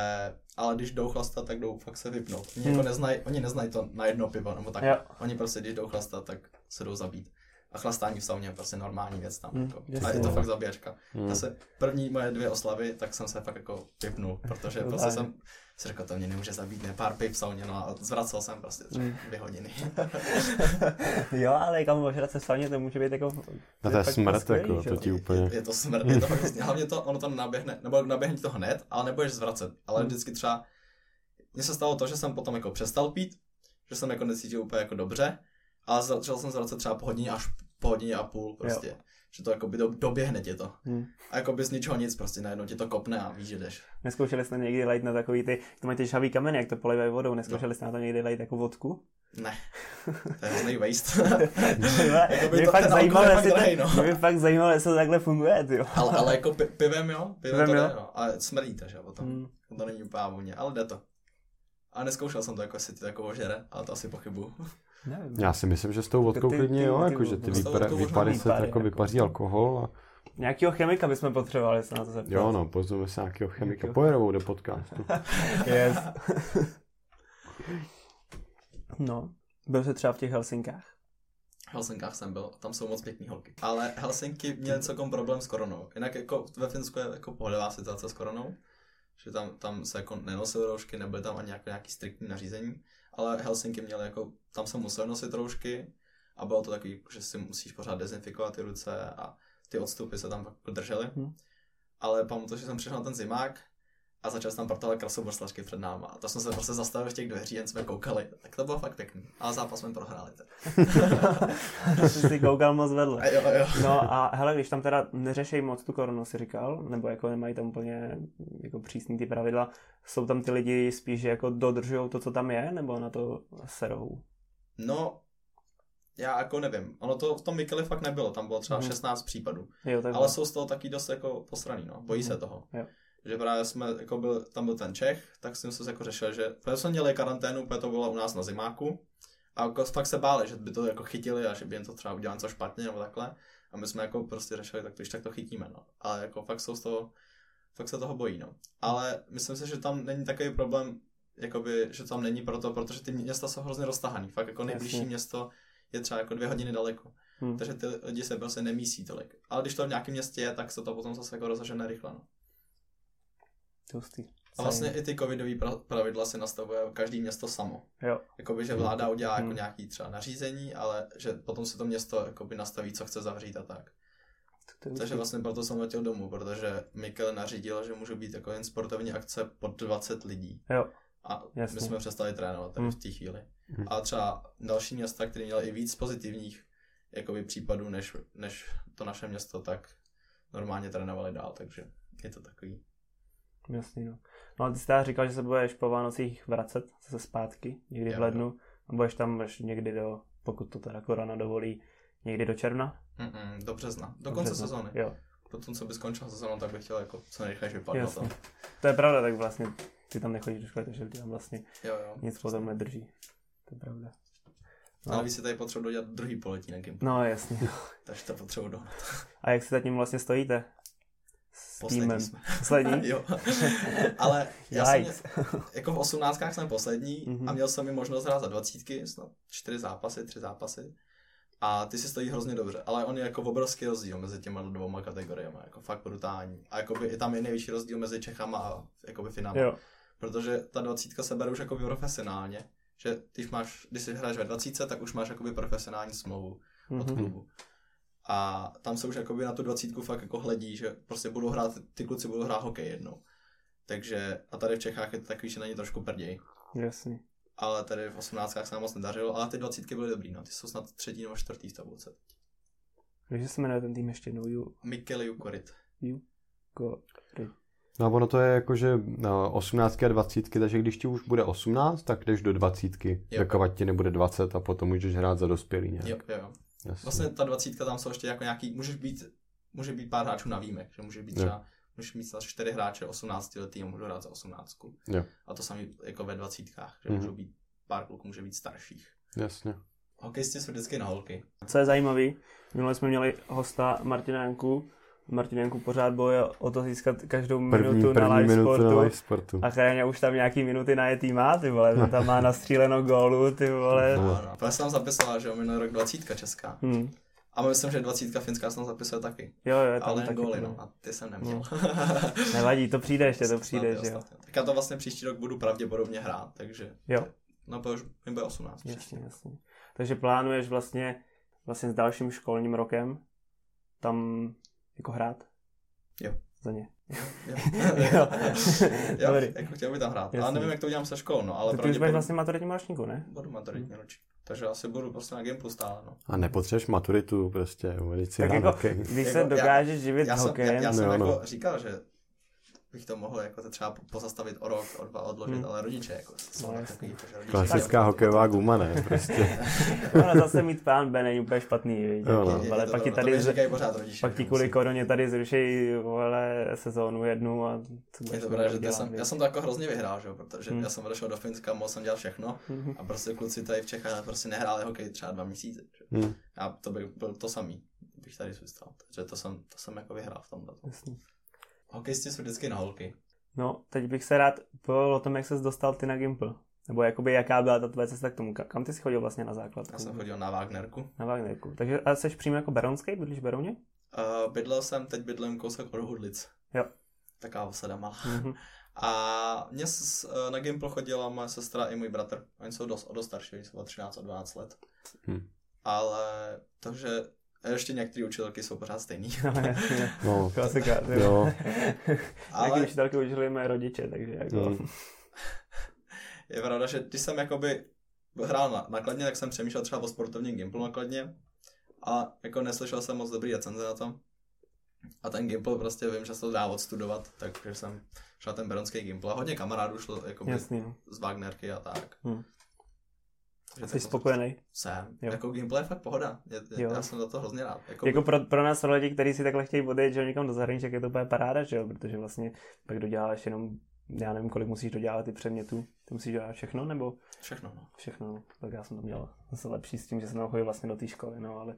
ale když jdou chlastat, tak jdou fakt se vypnout. Oni, hmm. jako neznaj, oni neznají to na jedno pivo, nebo tak. Jo. Oni prostě, když jdou chlastat, tak se jdou zabít. A chlastání v sauně je prostě normální věc tam. Hmm, jako. A je to fakt zabíjačka. Hmm. Já se první moje dvě oslavy, tak jsem se fakt jako vypnul, protože prostě jsem, si řekl, to mě nemůže zabít, ne, pár piv v sauně, no a zvracel jsem prostě třeba Mm. dvě hodiny. jo, ale kam ožrat se sauně, to může být jako... No to je fakt smrt, skvělý, jako, to ti úplně... Je to smrt, je to hrozně. Hlavně to, ono to naběhne, nebo naběhne to hned, ale nebudeš zvracet. Ale Hmm. vždycky třeba, mně se stalo to, že jsem potom jako přestal pít, že jsem jako necítil úplně jako dobře, ale začal jsem zvracet třeba po hodině až po hodině a půl prostě. Jo. Že to jako by do, doběhne tě to. Hmm. A jako by z ničeho nic prostě najednou tě to kopne a víš, že jdeš. Neskoušeli jste někdy lejt na takový ty, to mají ty žhavý kameny, jak to polivají vodou, neskoušeli jste na to někdy lejt jako vodku? Ne. To je hrozný waste. By mě to- fakt zajímalo, jestli to, no. mě fakt zajímalo, jestli to takhle funguje, jo. ale, ale jako pi- pivem jo, pivem, Pivem to jo. jde, jo. A smrdí to, že potom. Hmm. To není úplně ale jde to. A neskoušel jsem to, jako jestli ti to jako ožere, ale to asi pochybuju. Nevím. Já si myslím, že s tou vodkou Ty- klidně ty- jo, ty- jako, že ty možná vypary se jako jako. vypaří alkohol a Nějakýho chemika bychom potřebovali se na to zeptat. jo no, pozveme se nějakého chemika, pojedou do podcastu. Yes. no, byl jsi třeba v těch Helsinkách. V Helsinkách jsem byl, tam jsou moc pěkný holky. Ale Helsinky měly celkom problém s koronou. Jinak jako ve Finsku je jako pohodová situace s koronou, že tam, tam se jako nenosily roušky, nebyly tam ani jako nějaký striktní nařízení, ale Helsinky měly jako, tam se museli nosit roušky a bylo to takový, že si musíš pořád dezinfikovat ty ruce a ty odstupy se tam jako držely. Hm. Ale pamatuju, že jsem přišel na ten zimák a začal jsem tam portovat krasobruslačky před náma. A to jsme se prostě zastavili v těch dveří, jen jsme koukali. Tak to bylo fakt pěkný. Ale zápas jsme prohráli. Si koukal moc vedle. A jo, jo. No a hele, když tam teda neřešejí moc tu korunu, si říkal, nebo jako nemají tam úplně jako přísný ty pravidla, jsou tam ty lidi spíš, že jako dodržují to, co tam je, nebo na to serou? No, já jako nevím. Ono to v tom Mikeli fakt nebylo. Tam bylo třeba Mhm. 16 případů. Jo, tak Ale jsou z toho taky dost jako posraný, no. Bojí se Mhm. toho. Jo. Že právě jsme, jako byl, tam byl ten Čech, tak jsem se jako řešil, že protože jsme měli karanténu, protože to bylo u nás na zimáku. A jako fakt se báli, že by to jako chytili a že by jim to třeba udělali něco špatně nebo takhle. A my jsme jako prostě řešili, tak když tak to chytíme, no. Ale jako fakt jsou z toho, fakt se toho bojí, no. Ale myslím si, že tam není takový problém, jakoby, že tam není proto, protože ty města jsou hrozně roztahaný. Fakt jako nejbližší Jasně. město je třeba jako dvě hodiny daleko. Hm. Takže ty lidi se prostě nemísí tolik. Ale když to v nějakém městě je, tak se to potom zase jako rozežene rychle. No. Hustý. A vlastně i ty covidové pra- pravidla si nastavuje každý město samo. Jo. Jakoby, že vláda udělá jako Hmm. nějaký třeba nařízení, ale že potom si to město jakoby nastaví, co chce zavřít a tak. To je Takže vlastně proto jsem letěl domů, protože Mikel nařídil, že můžou být jako jen sportovní akce pod 20 lidí. Jo. A Jasně. my jsme přestali trénovat tady Hmm. v té chvíli. Hmm. A třeba další města, které měly i víc pozitivních jakoby, případů než, než to naše město, tak normálně trénovali dál, takže je to takový. Jasný, no. No a ty jsi teda říkal, že se budeš po Vánocích vracet zase zpátky, někdy v lednu. A budeš tam až někdy do, pokud to teda korona dovolí, někdy do června? Mm-mm, do března, do, Do konce března. sezóny. Jo, Potom, co by skončila sezónu, tak bych chtěl jako co nejrychleji vypadnout. tam. To je pravda, tak vlastně ty tam nechodíš do školy, takže ty tam vlastně Jo, jo. nic potom nedrží. To je pravda. Ale No, vy si tady potřebuji dodělat druhý poletí na Gimpu, no jasně. takže to potřebuji dohnat. A jak si zatím vlastně stojíte? S týmem. Poslední jsme. Poslední? jo. Ale já jsem, Yikes. jako v 18 jsem poslední Mhm. a měl jsem mi možnost hrát za dvacítky, snad čtyři zápasy, tři zápasy. A ty si stojí hrozně dobře, ale on je jako obrovský rozdíl mezi těma dvouma kategoriemi, jako fakt brutální. A jakoby i tam je největší rozdíl mezi Čechama a jakoby Finama. Jo, Protože ta dvacítka se bere už jakoby profesionálně, že když, máš, když si hraješ ve dvacítce, tak už máš jakoby profesionální smlouvu od mhm. klubu. A tam se už jakoby na tu dvacítku fakt jako hledí, že prostě budou hrát, ty kluci budou hrát hokej jednou. Takže, a tady v Čechách je to takový, že není trošku prděj. jasný. Ale tady v 18 se nám moc nedařilo, ale ty dvacítky byly dobrý, no. Ty jsou snad třetí nebo čtvrtý v tabulce. Takže se jmenuje ten tým ještě jednou Ju, Mikel Jukorit. Ko, No a ono to je jako, že no, 18 a 20, takže když ti už bude 18, tak jdeš do 20, Jo. dokovat ti nebude 20 a potom můžeš hrát za dospělý nějak. Jo, jo, jo. Jasně. Vlastně ta dvacítka tam jsou ještě jako nějaký, můžeš být, může být pár hráčů na výjimek, že může být Jo. třeba, můžeš mít snad čtyři hráče 18 letý a můžou hrát za 18. Jo. A to samý jako ve dvacítkách, že Mhm. můžou být, pár kluků může být starších. Jasně. Hokejisti jsou vždycky na holky. Co je zajímavý, minule jsme měli hosta Martina Janku. Martin Janku pořád boje o to získat každou První, minutu na první live minutu sportu. na live sportu. A Chréňa už tam nějaký minuty najetý má, ty vole, ten tam má nastříleno gólu, ty vole. No. No, no. Protože jsem tam zapisoval, že jo, minulý rok 20 česká. Hmm. A myslím, že 20 finská snad zapisuje taky. Jo, jo, tam Ale taky góly, no. A ty jsem neměl. Nevadí, to přijde ještě, to Snad přijde, jo, že jo. snad jo. Tak já to vlastně příští rok budu pravděpodobně hrát, takže... Jo. No, to už mi bude 18. příští Jasně, jasně. Takže plánuješ vlastně, vlastně s dalším školním rokem tam jako hrát? Jo. Za ně. Jo. Jo. jo, Dobrý. jako chtěl bych tam hrát. Jasně. Ale nevím, jak to udělám se školou, no, ale ty už budeš vlastně maturitní ročníku, ne? budu maturitní ročník. Takže asi budu prostě na Gimplu stále, no. A nepotřebuješ maturitu prostě, uvedit si Tak jako, hokej. když Jako se já- dokážeš živit Já jsem, já, hokejem, já jsem No, jako no. říkal, že bych to mohl jako to třeba pozastavit o rok, o dva odložit, Hmm. ale rodiče jako jsou No, no, jasně. takový, jako, že rodiče Klasická hokejová guma, ne? Prostě. ale zase mít plán B není úplně špatný, víš, Jo, jako, no. Je ale to pak ti to tady, říkají pořád rodiče. pak ti kvůli koroně tady zrušejí vole, sezónu jednu a co Je to dělat, pravda, že to jsem, já jsem to jako hrozně vyhrál, že jo, protože Hmm. já jsem odešel do Finska, mohl jsem dělat všechno Mhm. a prostě kluci tady v Čechách prostě nehráli hokej třeba dva měsíce. Že? Hm. A to by byl to samý, bych tady zůstal. Takže to jsem, to jsem jako vyhrál v tomhle. Jasný. Hokejisti jsou vždycky na holky. No, teď bych se rád povedal o tom, jak ses dostal ty na Gimple. Nebo jakoby jaká byla ta tvoje cesta k tomu. Ka- Kam ty jsi chodil vlastně na základku? Já jsem chodil na Wagnerku. Na Wagnerku. Takže a jsi přímo jako Beronský? Bydlíš v Berouně? Uh, bydlel jsem, teď bydlím kousek od Hudlic. Jo. Taková osada malá. Mhm. A mě s, eh, na Gimpl chodila moje sestra i můj bratr. Oni jsou dost, dost starší, oni jsou o 13 a 12 let. Hm. Ale to, že ještě některé učitelky jsou pořád stejný. No. No, Klasika. Jo. Ale... Učitelky učili mé rodiče, takže jako... Hm. Je pravda, že když jsem jakoby hrál na, nakladně, tak jsem přemýšlel třeba o sportovním Gimplu nakladně. A jako neslyšel jsem moc dobrý recenze na tom. A ten Gimpl prostě vím, že se to dá odstudovat, takže jsem šel ten beronský Gimpl. A hodně kamarádů šlo jakoby Jasný. no. z Wagnerky a tak. Hm. Takže Jsi spokojený? Jsem. Jo. Jako Gimpl je fakt pohoda. Je, je, já jsem za to hrozně rád. Jako, Jako pro, pro nás, pro lidi, kteří si takhle chtějí odejít, že někam do zahraničí, je to úplně paráda, že jo, protože vlastně pak doděláš jenom, já nevím, kolik musíš dodělat ty předmětů, ty musíš dělat všechno, nebo Všechno, no. všechno, no. tak já jsem to měl zase lepší s tím, že jsem tam chodil vlastně do té školy, no, ale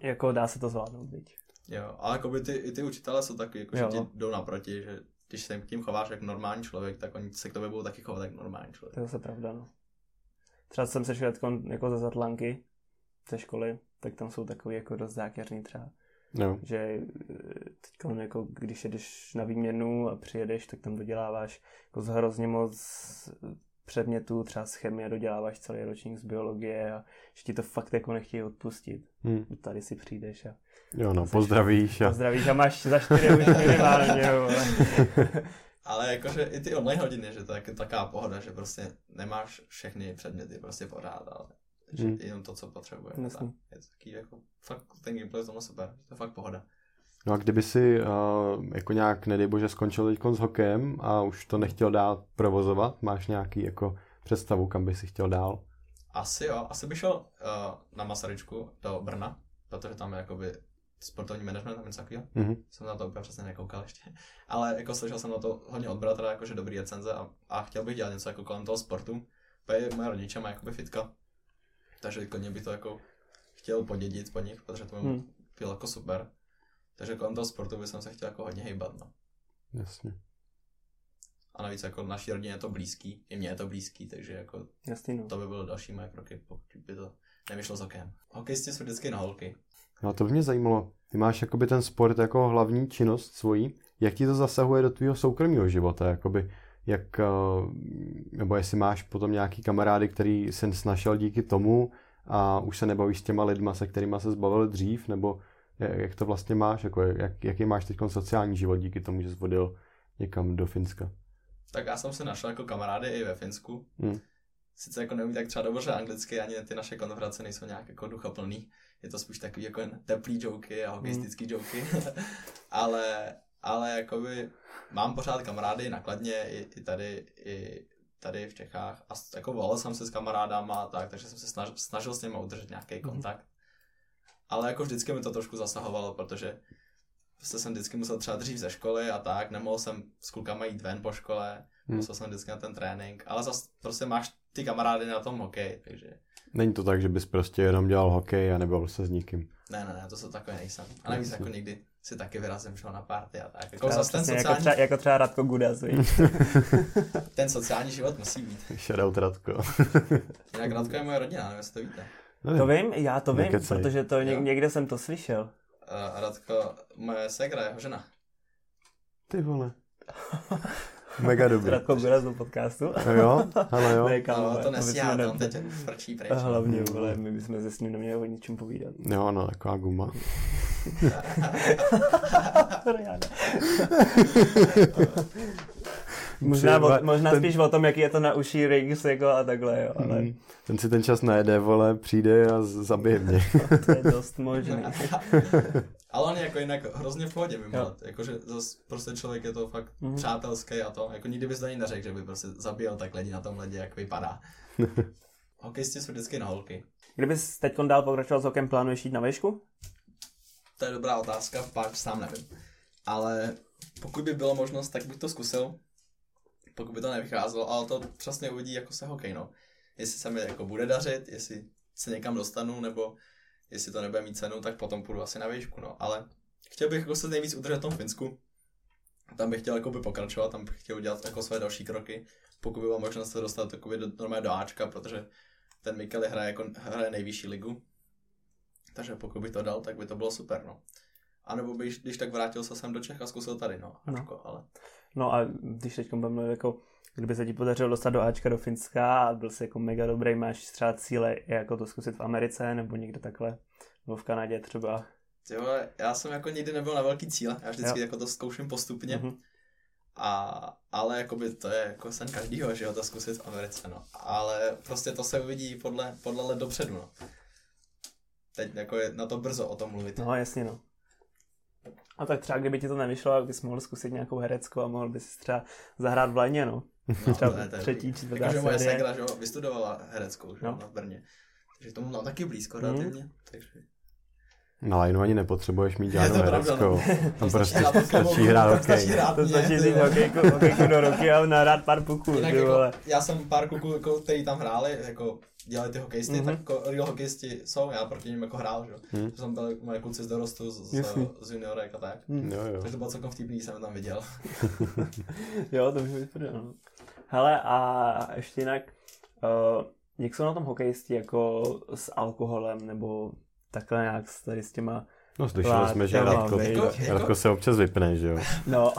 jako dá se to zvládnout, viď. Jo, ale jakoby ty, i ty učitelé jsou taky, jako, že ti jdou naproti, že když se tím chováš jako normální člověk, tak oni se k tobě budou taky chovat jako normální člověk. To je zase pravda, no. Třeba jsem se šel jako ze Zatlanky, ze školy, tak tam jsou takový jako dost zákeřný třeba. No. že teď jako když jedeš na výměnu a přijedeš, tak tam doděláváš jako z hrozně moc předmětů, třeba z chemie doděláváš celý ročník z biologie a že ti to fakt jako nechtějí odpustit. Hm. Tady si přijdeš a Jo, no, pozdravíš a pozdravíš a máš za čtyři už minimálně. jo, ale- jakože i ty online hodiny, že to je taková pohoda, že prostě nemáš všechny předměty prostě pořád, ale že Hmm. jenom to, co potřebuješ. Jasný. Tak. Je to taký jako, fakt ten gameplay je super, to je fakt pohoda. No a kdyby si uh, jako nějak, nedej bože, skončil teď s hokejem a už to nechtěl dál provozovat, máš nějaký jako představu, kam by si chtěl dál? Asi jo, asi bych šel uh, na Masaryčku do Brna, protože tam je jakoby sportovní management, tam něco takového. Mhm. Jsem na to úplně přesně nekoukal ještě. Ale jako slyšel jsem na to hodně od bratra, jakože dobrý recenze a, a chtěl bych dělat něco jako kolem toho sportu. Protože moje rodiče mají jakoby fitka, takže klidně bych to jako chtěl podědit po nich, protože to by Hmm. bylo jako super. Takže kolem toho sportu bych se chtěl jako hodně hejbat, no. Jasně. A navíc jako naší rodině je to blízký, i mně je to blízký, takže jako Jasný, no. to by bylo další moje kroky, pokud by to nevyšlo s okem. Hokejisti jsou vždycky na holky. No a to by mě zajímalo. Ty máš jakoby ten sport jako hlavní činnost svojí. Jak ti to zasahuje do tvého soukromého života? Jakoby, jak, eh, nebo jestli máš potom nějaký kamarády, který se snašel díky tomu a už se nebavíš s těma lidma, se kterými se zbavil dřív, nebo jak to vlastně máš? Jako, jak, jaký máš teď sociální život díky tomu, že jsi odjel někam do Finska? Tak já jsem se našel jako kamarády i ve Finsku. Hmm. Sice jako neumí tak třeba dobře anglicky, ani ty naše konverzace nejsou nějak jako duchaplný. Je to spíš takový jako teplý joky a hokejistický joky. ale, ale jakoby mám pořád kamarády nakladně i, i tady, i tady v Čechách. A jako volal jsem se s kamarádama a tak, takže jsem se snažil, snažil s nimi udržet nějaký kontakt. Ale jako vždycky mi to trošku zasahovalo, protože prostě jsem vždycky musel třeba dřív ze školy a tak, nemohl jsem s klukama jít ven po škole, Hmm. musel jsem vždycky na ten trénink, ale zase prostě máš ty kamarády na tom hokej, takže Není to tak, že bys prostě jenom dělal hokej a nebyl se s nikým. ne, ne, ne, to jsou takové nejsem. A navíc jako někdy si taky vyrazím šel na party a tak. Jako zase ten jako, sociální, třeba, jako třeba Radko Gudas, víš. ten sociální život musí být. Shoutout Radko. Jinak Radko je moje rodina, nevím, jestli to víte. Nevím. To vím, já to vím, Nekecej. protože to ně, Jo. někde jsem to slyšel. A Radko, moje segra, jeho žena. Ty vole. Mega dobrý. Radko Gora z podcastu. No jo, ale jo. Ne, kámo, No, to bychom nesíhá, ne- tam teď frčí pryč. A hlavně, vole, my bychom se s ním neměli o ničem povídat. Jo, no, taková guma. možná o, možná ten- spíš o tom, jaký je to na uší rings jako a takhle, jo, ale Mm. Ten si ten čas najede, vole, přijde a zabije mě. to je dost možný. Ale on je jako jinak hrozně v pohodě let. Jakože zase prostě člověk je to fakt Mhm. přátelský a to. Jako nikdy bys to ani neřekl, že by prostě zabíjel tak lidi na tom ledě, jak vypadá. Hokejisti jsou vždycky na holky. Kdybys teď dál pokračoval s hokem, plánuješ jít na výšku? To je dobrá otázka, pak sám nevím. Ale pokud by bylo možnost, tak bych to zkusil. Pokud by to nevycházelo, ale to přesně uvidí, jako se hokej, no. Jestli se mi jako bude dařit, jestli se někam dostanu, nebo jestli to nebude mít cenu, tak potom půjdu asi na výšku, no. Ale chtěl bych jako se nejvíc udržet v tom Finsku. Tam bych chtěl jako by pokračovat, tam bych chtěl udělat jako své další kroky. Pokud by byla možnost se dostat takový do, normálně do Ačka, protože ten Mikeli hraje, jako, hraje nejvyšší ligu. Takže pokud by to dal, tak by to bylo super, no. A nebo bych, když tak vrátil se sem do Čech a zkusil tady, no. No. Ačko, ale No a když teď budeme jako, kdyby se ti podařilo dostat do Ačka do Finska a byl jsi jako mega dobrý, máš třeba cíle jako to zkusit v Americe nebo někde takhle, nebo v Kanadě třeba. jo, já jsem jako nikdy nebyl na velký cíle, já vždycky Jo. jako to zkouším postupně. Mhm. A, ale jakoby to je jako sen každýho, že jo, to zkusit v Americe, no. Ale prostě to se uvidí podle, podle let dopředu, no. Teď jako je na to brzo o tom mluvit. No jasně no. A tak třeba kdyby ti to nevyšlo, tak bys mohl zkusit nějakou hereckou a mohl bys třeba zahrát v Léně, no. No, Třeba to je- to je třetí, čtvrtá Jakože moje série. segra, že jo, vystudovala hereckou, že No. no. v Brně. Takže tomu mám taky blízko Mhm. relativně. Takže... Na lineu ani nepotřebuješ mít žádnou hereckou. no. Tam stačí prostě hrát hokej, stačí hrát hokej. To stačí vole. hokejku, hokejku do ruky a nahrát pár puků, Jinak ty jako, já jsem pár kluků, jako, který tam hráli, jako dělali ty hokejisty, Mhm. mm-hmm. tak jako real hokejisti jsou, já proti nim jako hrál, že jo. Že jsem byl moje kluci z dorostu, z, z, z juniorek a tak. Jo, jo. Takže to bylo celkem vtipný, jsem tam viděl. Jo, to může být prdel, no. Hele, a ještě jinak, uh, jak jsou na tom hokejisti jako s alkoholem, nebo takhle nějak s- tady s těma, No slyšeli jsme, že Radko. Jako- jako- Radko se občas vypne, že jo. no,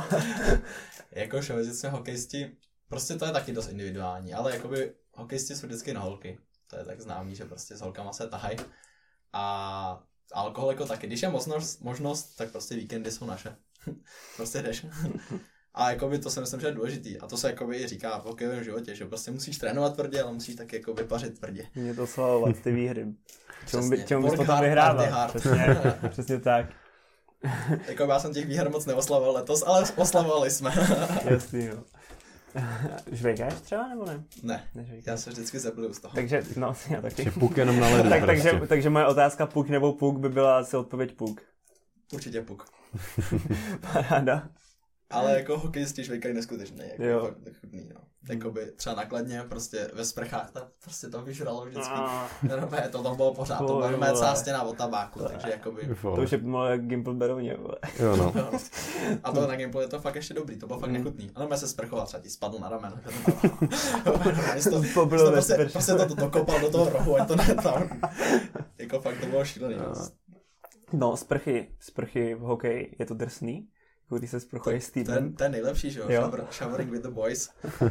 jako všeobecně hokejisti, prostě to je taky dost individuální, ale jakoby hokejisti jsou vždycky na holky. To je tak známý, že prostě s holkama se tahají. A alkohol jako taky, když je možnost, možnost tak prostě víkendy jsou naše. prostě jdeš. A jakoby to si myslím, že je důležitý. A to se jakoby i říká v hokejovém životě, že prostě musíš trénovat tvrdě, ale musíš taky jako vypařit tvrdě. mě to slavovat, ty výhry. Čemu, by, čemu bys potom hard, vyhrával? Přesně, přesně tak. Jako já jsem těch výher moc neoslavoval letos, ale oslavovali jsme. Jasný, jo. Žvejkáš třeba, nebo ne? ne, Nežvejkáš. já se vždycky zabiju z toho. Takže, no, já taky. Že puk jenom na ledu tak, prostě. takže, takže moje otázka puk nebo puk by byla asi odpověď puk. Určitě puk. Paráda. Ale jako hokejisti žvejkají neskutečně, jako Jo. fakt nechutný, no. Jakoby třeba nakladně, prostě ve sprchách, ta, prostě to vyžralo vždycky. Ah, Normálně to tam bylo pořád, to byla normálně celá stěna od tabáku, takže jakoby... to už je pomalu jak Gimple Berouně, vole. Jo, no. No. A to na gameplay je to fakt ještě dobrý, to bylo fakt Mm. nechutný. A normálně se sprchoval, třeba ti spadl na rameno. To, To bylo to prostě, prostě to dokopal do toho rohu, ať to ne tam. Jako fakt to bylo šílený. No. No, sprchy, sprchy v hokeji, je to drsný? Jako když se sprchuješ s To týdnem? to je nejlepší, že jo? Jo. Shower, showering with the boys.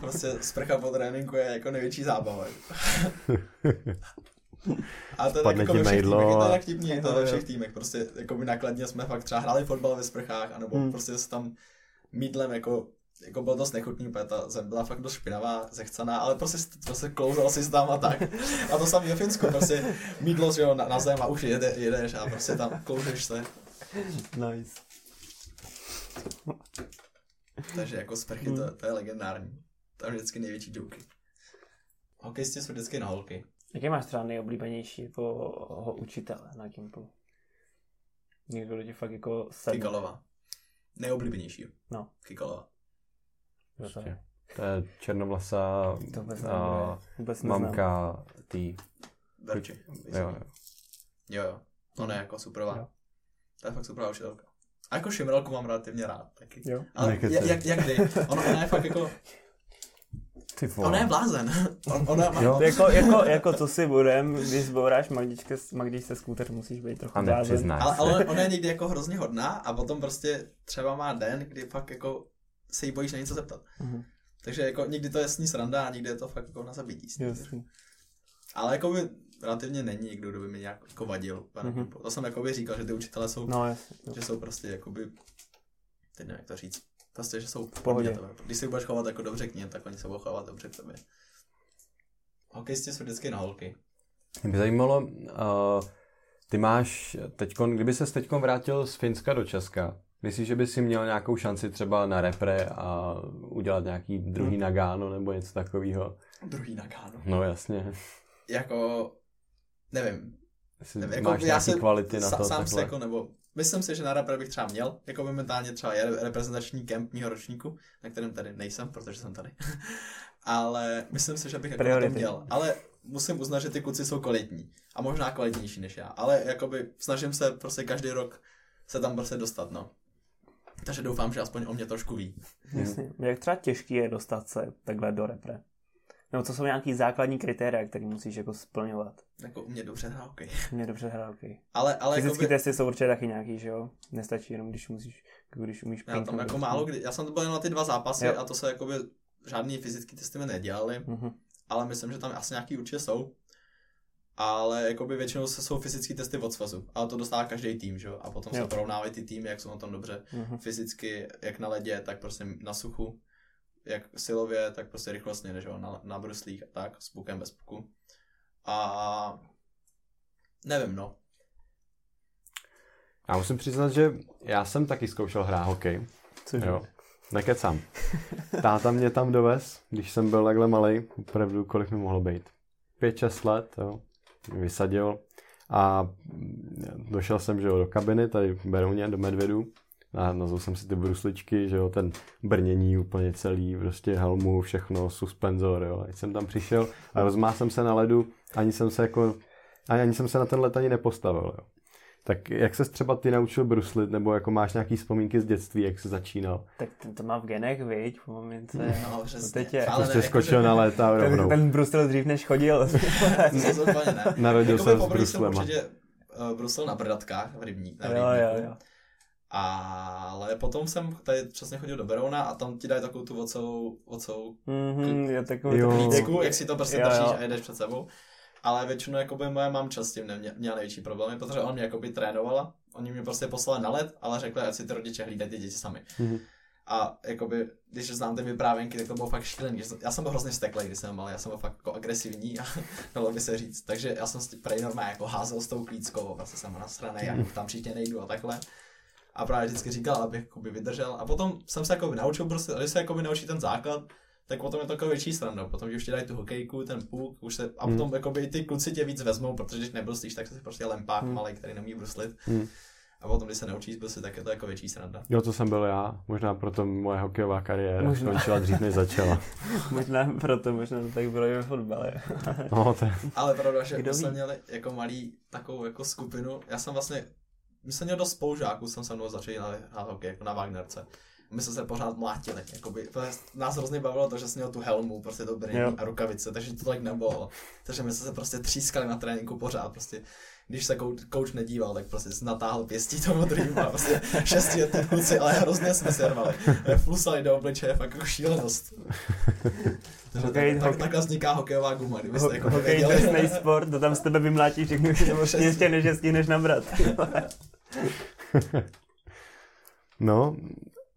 prostě sprcha po tréninku je jako největší zábava. A to je jako ve všech týmech, je to a- tak vtipný, je to ve všech týmech. Prostě jako by nakladně jsme fakt třeba hráli fotbal ve sprchách, anebo Hmm. prostě se tam mídlem jako jako bylo dost nechutný, protože ta zem byla fakt dost špinavá, zechcaná, ale prostě, prostě klouzal si tam a tak. A to samé ve Finsku, prostě mídlo, že jo, na, na zem a už jede, jedeš a prostě tam klouzeš se. Nice. Takže jako sprchy, to, to je legendární. Tam je vždycky největší joke. Hokejisti jsou vždycky na holky. Jaký máš třeba nejoblíbenější jako ho učitele na Gimplu? Někdo lidi fakt jako sedne. Kikalova. Nejoblíbenější. No. Kikalova. To? Prostě. To je černovlasá To vůbec a. Vůbec neznám. mamka tý. Verči. Jo, jo. jo, jo. Ona je jako superová. Jo. To je fakt superová učitelka. A jako Šimrelku mám relativně rád taky. Jo. Ale jak, jak, jak kdy? Ona, ona je fakt jako... Ty vole. Ona je blázen. On, ona má... Jo. jako, jako, jako co si budem, když zbouráš Magdičke, Magdičce skúter, musíš být trochu A blázen. Ale, se. ale ona je někdy jako hrozně hodná a potom prostě třeba má den, kdy fakt jako se jí bojíš na něco zeptat. Mhm. Takže jako někdy to je s ní sranda a někdy je to fakt jako na zabití. Ale jako by relativně není někdo, kdo by mi nějak jako vadil. Mhm. To jsem jako by říkal, že ty učitelé jsou, No jasně. že jsou prostě jakoby, teď nevím jak to říct, prostě, že jsou v pohodě. pohodě. Když se budeš chovat jako dobře k ním, tak oni se budou chovat dobře k tobě. Hokejisti jsou vždycky na holky. Mě by zajímalo, uh, ty máš teďkon, kdyby se teďkon vrátil z Finska do Česka, myslíš, že by si měl nějakou šanci třeba na repre a udělat nějaký druhý Hmm. Nagano nebo něco takového? Druhý Nagano. No jasně. Jako, nevím, Jestli nevím máš nějaký kvality na to sám si takhle. jako, nebo myslím si, že na rapper bych třeba měl, jako momentálně třeba je reprezentační kemp mýho ročníku, na kterém tady nejsem, protože jsem tady. Ale myslím si, že bych jako to měl. Ale musím uznat, že ty kluci jsou kvalitní. A možná kvalitnější než já. Ale jakoby snažím se prostě každý rok se tam prostě dostat, no. Takže doufám, že aspoň o mě trošku ví. Jasně. Jak třeba těžký je dostat se takhle do repre? Nebo co jsou nějaký základní kritéria, které musíš jako splňovat? Jako u mě dobře hrát hokej. Mě dobře hrát hokej. Ale, ale Fyzické jakoby, testy jsou určitě taky nějaký, že jo? Nestačí jenom, když musíš, když umíš já tam jako málo kdy, já jsem to byl jenom na ty dva zápasy Jo. a to se jakoby žádný fyzický testy mi nedělali. Mhm. ale myslím, že tam asi nějaký určitě jsou. Ale jakoby většinou se jsou fyzické testy od svazu. Ale to dostává každý tým, že jo? A potom Jo. se porovnávají ty týmy, jak jsou na tom dobře. Mhm. Fyzicky, jak na ledě, tak prostě na suchu. Jak silově, tak prostě rychlostně, že jo? Na, na bruslích a tak, s pukem, bez puku. A nevím, no. Já musím přiznat, že já jsem taky zkoušel hrát hokej. Cože? Jo. Nekecám. Táta mě tam dovez, když jsem byl takhle malý, opravdu kolik mi mohlo být. 5-6 let, jo. Vysadil a došel jsem, že jo, do kabiny, tady v Berouně, do Medvědu. A nazval jsem si ty brusličky, že jo, ten brnění úplně celý, prostě helmu, všechno, suspenzor, jo. Když jsem tam přišel a rozmáhl jsem se na ledu, ani jsem se jako, ani, ani jsem se na ten let ani nepostavil, jo. Tak jak se třeba ty naučil bruslit, nebo jako máš nějaký vzpomínky z dětství, jak jsi začínal? Tak ten to má v genech, viď, po mamince. No, přesně. teď je- Ale Prostě ne, skočil na léta Ten, rovnou. ten brustil dřív než chodil. Narodil Jakoby jsem s bruslema. určitě uh, brusil na brdatkách v rybní, na jo, rybníku. jo, jo. Ale potom jsem tady přesně chodil do Berouna a tam ti dají takovou tu ocovou, ocovou Mhm, je takový klícku, jak si to prostě Jo, držíš jo. a jedeš před sebou. Ale většinou jakoby moje mamča s tím nemě, měla největší problémy, protože on mě jakoby trénovala. Oni mě prostě poslali na led, ale řekli, ať si ty rodiče hlídají ty děti sami. Mhm. A jakoby, když znám ty vyprávěnky, tak to bylo fakt šílený. Já jsem byl hrozně steklý, když jsem mal, já jsem byl fakt jako agresivní a dalo by se říct. Takže já jsem si prej normálně jako házel s tou klíckou, vlastně jsem nasranej, já tam příště nejdu a takhle. A právě vždycky říkal, abych jakoby vydržel. A potom jsem se jakoby naučil prostě, ale když se jakoby naučí ten základ, tak potom je to jako větší sranda. Potom, když už ti dají tu hokejku, ten puk, už se, a Hmm. potom jakoby i ty kluci tě víc vezmou, protože když nebruslíš, tak jsi prostě lempák Hmm. malý, který neumí bruslit. Hmm. A potom, když se naučíš bruslit, tak je to jako větší sranda. Jo, to jsem byl já. Možná proto moje hokejová kariéra Možná. skončila dřív, než začala. Možná proto, možná to tak bylo i ve fotbale. No, to je... Ale pravda, že jsme měli jako malý takovou jako skupinu. Já jsem vlastně, my jsme měli dost spolužáků, jsem se mnou začali hrát hokej, jako na Wagnerce. My jsme se pořád mlátili, jakoby, nás hrozně bavilo to, že jsem měl tu helmu, prostě to brnění a rukavice, takže to tak nebylo. Takže my jsme se prostě třískali na tréninku pořád, prostě když se coach nedíval, tak prostě si natáhl pěstí tomu druhému a prostě šestiletí kluci, ale hrozně jsme se rvali. Flusali do obličeje, fakt jako šílenost. Takže Hokej- tak, hokej- takhle vzniká hokejová guma, kdybyste jako Hokej sport, to tam z tebe vymlátí všechny ještě než je stihneš nabrat. No,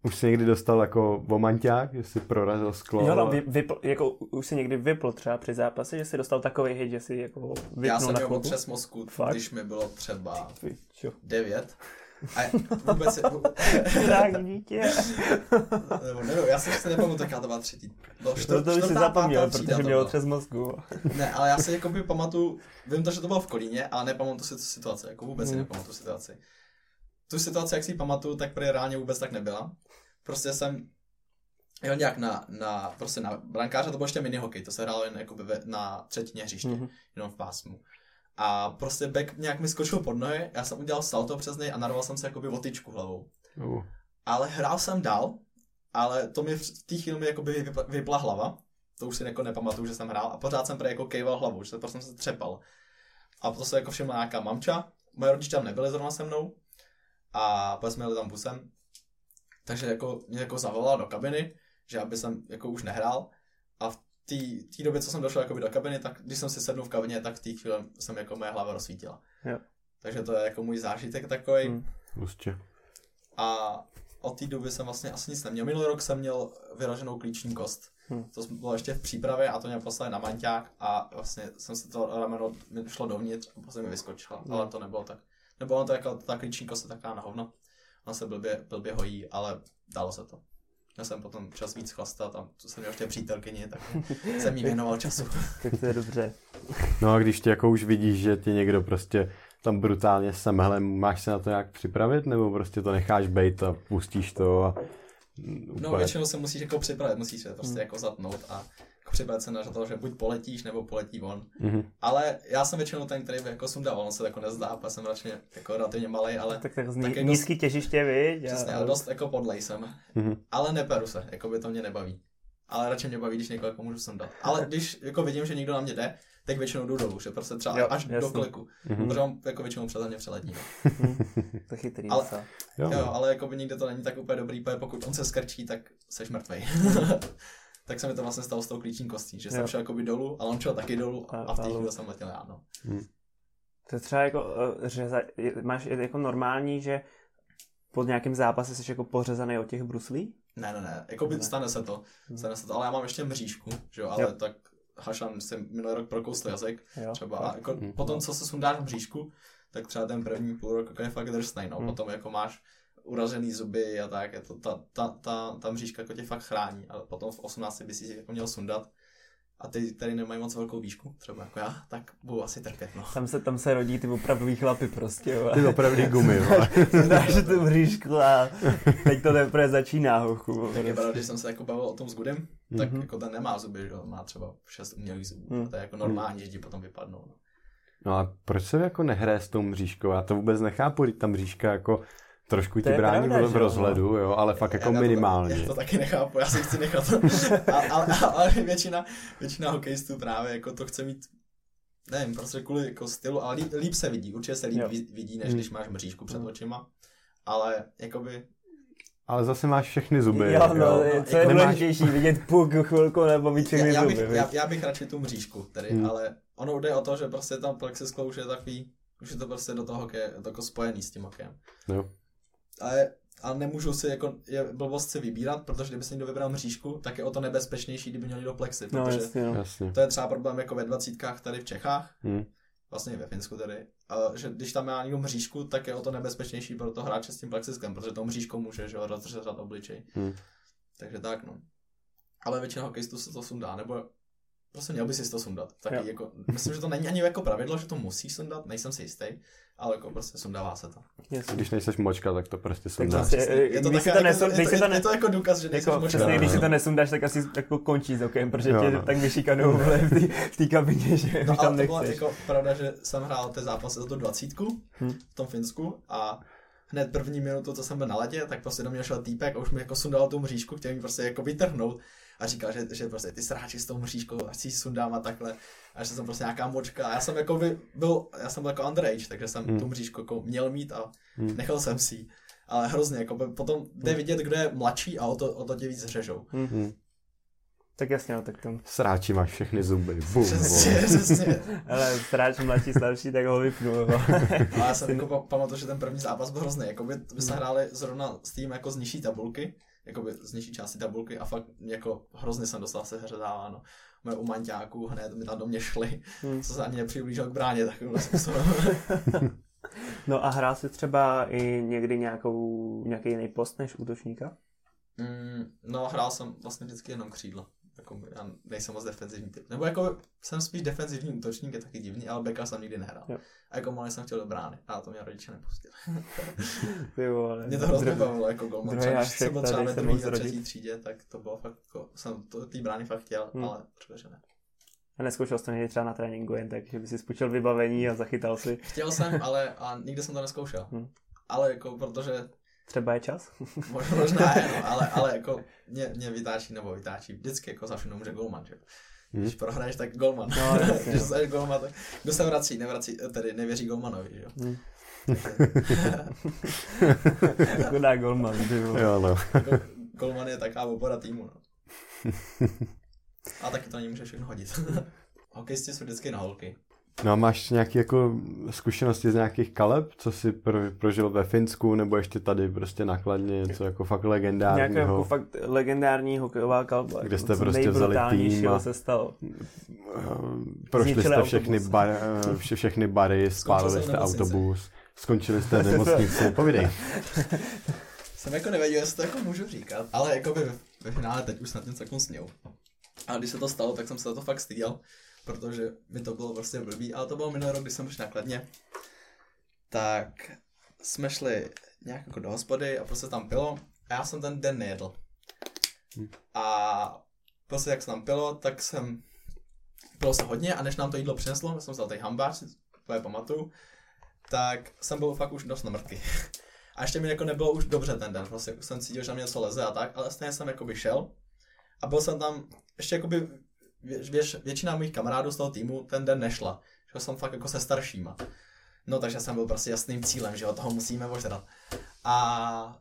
už jsi někdy dostal jako vomanťák, že jsi prorazil sklo. Jo, no, vy, vypl, jako už si někdy vypl třeba při zápase, že jsi dostal takový hit, že si jako vypnul Já jsem měl otřes mozku, Fakt? když mi bylo třeba devět. A vůbec, Tak dítě. nebo nevím, já jsem si nepamatuju, jaká to byla třetí. Bylo To, čtvrt, to by si zapomněl, protože to měl otřes mozku. Ne, ale já si jakoby pamatuju, vím to, že to bylo v Kolíně, ale nepamatuju si tu situaci, jako vůbec si Hmm. nepamatuju situaci. Tu situaci, jak si ji pamatuju, tak prý reálně vůbec tak nebyla. Prostě jsem jel nějak na, na, prostě na brankáře, to byl ještě minihokej, to se hrálo jen jakoby ve, na třetině hřiště, Mhm. jenom v pásmu. A prostě back nějak mi skočil pod nohy, já jsem udělal salto přes něj a narval jsem se jakoby o tyčku hlavou. Uh, Ale hrál jsem dál, ale to mi v té chvíli mi jakoby vypla, hlava. to už si jako nepamatuju, že jsem hrál a pořád jsem jako kejval hlavou, že prostě jsem se třepal. A to se jako všimla nějaká mamča, moje rodiče tam nebyli zrovna se mnou a pak jsme jeli tam busem, takže jako mě jako zavolala do kabiny, že aby jsem jako už nehrál a v té době, co jsem došel jako do kabiny, tak když jsem si sednul v kabině, tak v té chvíli jsem jako moje hlava rozsvítila. Jo. Takže to je jako můj zážitek takový. Hmm. Prostě. A od té doby jsem vlastně asi nic neměl. Minulý rok jsem měl vyraženou klíční kost. Hmm. To bylo ještě v přípravě a to mě poslali na manťák a vlastně jsem se to rameno šlo dovnitř a prostě mi vyskočila. Hmm. Ale to nebylo tak. Nebo ono to jako, ta klíční kost je taká na hovno. Ona se blbě, blbě hojí, ale dalo se to. Já jsem potom čas víc chlastat a to jsem měl ještě přítelkyni, tak jsem jí věnoval času. Tak to je dobře. No a když ty jako už vidíš, že ti někdo prostě tam brutálně semhle, máš se na to nějak připravit, nebo prostě to necháš bejt a pustíš to a No většinou se musíš jako připravit, musíš se prostě Hmm. jako zatnout a připravit se na to, že buď poletíš, nebo poletí on. Mhm. Ale já jsem většinou ten, který by jako sundával, on se jako nezdá, protože jsem radši jako relativně malý, ale Tak, tak, z Tak ní, jako- nízký těžiště, viď? přesně, A- ale dost jako podlej jsem. Mhm. Ale neperu se, jako by to mě nebaví. Ale radši mě baví, když někoho jako můžu sundat. Ale když jako vidím, že někdo na mě jde, tak většinou jdu dolů, že prostě třeba Jo, až do jasný. kliku. Mhm. Protože on jako většinou přeze mě přeletí. No. To je chytrý. Ale- Ale... Jo. Jo, ale jako by nikde to není tak úplně dobrý, protože pokud on se skrčí, tak seš mrtvej. tak se mi to vlastně stalo s tou klíční kostí, že jsem Jo. šel jakoby dolů, ale on šel taky dolů a, A- a v té a- chvíli jsem letěl já, no. To je třeba jako řeza... je- máš jako normální, že pod nějakým zápase jsi jako pořezaný od těch bruslí? Ne, ne, ne, jako by Ne. stane se to, Hmm. stane se to, ale já mám ještě mřížku, že jo, ale Jo. tak Hašan si minulý rok prokousl jazyk, Jo. třeba, a jako Hmm. potom, co se sundáš mřížku, tak třeba ten první půl rok jako je fakt drsnej, no, Hmm. potom jako máš uražený zuby a tak, je to, ta, ta, ta, ta mřížka jako tě fakt chrání, ale potom v 18 by si ji jako měl sundat, a ty, který nemají moc velkou výšku, třeba jako já, tak budu asi trpět, no. Tam se, tam se rodí ty opravdový chlapy prostě, jo. Ty opravdu gumy, vole. Dáš tu mřížku a teď to teprve začíná, hochu. Tak je pravda, když jsem se jako bavil o tom s Gudem, tak Mhm. jako ten nemá zuby, že jo, má třeba šest umělých zubů. A to je jako normální, že ti potom vypadnou. No. No a proč se jako nehraje s tou mřížkou? Já to vůbec nechápu, když ta mřížka jako trošku To ti je brání pravda, v, jo, rozhledu, jo, ale fakt jako Já to- minimálně. Já to taky nechápu, já si chci nechat. a, ale, ale většina, většina hokejistů právě jako to chce mít nevím, prostě kvůli jako stylu, ale líp, líp se vidí, určitě se líp Jo. vidí, než Hmm. když máš mřížku před Hmm. očima. Ale jakoby, Ale zase máš všechny zuby. Jo, no, jo. je- No, co je jako nemáš- důležitější, vidět puk chvilku nebo mít všechny já, já, bych, zuby, já, já, bych radši tu mřížku, tedy, Hmm. ale ono jde o to, že prostě tam plexisklo už je takový, už je to prostě do toho hokeje, jako spojený s tím hokejem. Jo. Ale, ale nemůžu si jako, je blbost si vybírat, protože kdyby si někdo vybral mřížku, tak je o to nebezpečnější, kdyby měl někdo plexi, No, protože jasně, no. Jasně. to je třeba problém jako ve dvacítkách tady v Čechách, Hm. vlastně i ve Finsku tedy, a že když tam má někdo mřížku, tak je o to nebezpečnější pro to hráče s tím plexiskem, protože tou mřížkou může že, jo, rozřezat obličej. Hm. Takže tak, no. Ale většina hokejistů se to sundá, nebo prostě měl by si to sundat. Taky Jo. jako, myslím, že to není ani jako pravidlo, že to musí sundat, nejsem si jistý, ale jako prostě sundává se to. Jasně. Když nejseš močka, tak to prostě Tak sundáš. když si taká- to je, když to, si to je, je to jako důkaz, že nejsem Jako, možná. přesně, když si to nesundáš, tak asi jako končí s okem, protože Jo, tě no. tak vyšikanou v té- kabině, že No už ale tam to byla jako pravda, že jsem hrál ty zápasy za tu dvacítku Hm. v tom Finsku a hned první minutu, co jsem byl na ledě, tak prostě do mě šel týpek a už mi jako sundal tu mřížku, chtěl mi prostě jako vytrhnout a říkal, že, že prostě ty sráči s tou mřížkou, ať si ji sundám a takhle. A že jsem prostě nějaká močka. A já jsem jako by, byl, já jsem byl jako underage, takže jsem Hmm. tu mřížku jako měl mít a Hm. nechal jsem si ji. Ale hrozně, jako by potom jde vidět, kdo je mladší a o to, o to tě víc řežou. Hm. Tak jasně, no, tak to. Sráči máš všechny zuby. Bum, Přesně, vole. přesně. Ale stráč mladší, starší, tak ho vypnu. A já jsem jako pa- pamatuju, že ten první zápas byl hrozný. Jakoby my jsme hráli zrovna s tým jako z nižší tabulky, jakoby z nižší části tabulky a fakt jako hrozně jsem dostal se hředáváno. Moje u manťáků hned mi tam do mě šli, Hmm. co se ani nepřiblížil k bráně, takovým způsobem. No a hrál si třeba i někdy nějakou, nějaký jiný post než útočníka? mm, no, hrál jsem vlastně vždycky jenom křídlo. Jako, já nejsem moc defenzivní typ. Nebo jako jsem spíš defenzivní útočník, je taky divný, ale beka jsem nikdy nehrál. Jo. A jako malý jsem chtěl do brány, a to mě rodiče nepustili. Ty vole. Mě to hrozně Dru- bavilo jako golman. Třeba jsem byl třeba ve druhé a třetí třídě, tak to bylo fakt jako, jsem to té brány fakt chtěl, Hmm. ale třeba, že ne. A neskoušel jsi to někdy třeba na tréninku jen tak, že by si spučil vybavení a zachytal si. Chtěl jsem, ale a nikdy jsem to neskoušel. Hmm. Ale jako, protože Třeba je čas? Možná, možná je, no, ale, ale jako mě, mě vytáčí nebo vytáčí vždycky jako za všechno může golman, že? Hmm. Když prohraješ, tak golman. No, Když jsi golman, tak kdo se vrací, nevrací, tedy nevěří golmanovi, že jo? Hmm. Chudá golman, ty Jo, no. golman je taková opora týmu, no. A taky to nemůže všechno hodit. Hokejisti jsou vždycky na holky. No a máš nějaké jako zkušenosti z nějakých kaleb, co jsi pro, prožil ve Finsku, nebo ještě tady prostě nakladně, něco jako fakt legendárního? Nějaká jako fakt legendární hokejová kalba. Kde jste prostě vzali tým a se stalo. prošli jste všechny, bar, vše, všechny bary, spálili jste autobus, skončili jste v nemocnici, povídej. Jsem jako nevěděl, jestli to jako můžu říkat, ale jako by ve finále teď už snad něco jako směl. A když se to stalo, tak jsem se za to fakt styděl protože mi to bylo prostě blbý, ale to bylo minulý rok, když jsem šel nakladně, tak jsme šli nějak jako do hospody a prostě tam pilo a já jsem ten den nejedl. Hm. A prostě jak se tam pilo, tak jsem pilo se hodně a než nám to jídlo přineslo, jsem vzal tady hambář, to je pamatuju, tak jsem byl fakt už dost na mrtky. A ještě mi jako nebylo už dobře ten den, prostě jsem cítil, že na mě něco leze a tak, ale stejně jsem jako šel a byl jsem tam ještě věž, většina mých kamarádů z toho týmu ten den nešla. Že jsem fakt jako se staršíma. No takže jsem byl prostě jasným cílem, že jo, toho musíme ožrat. A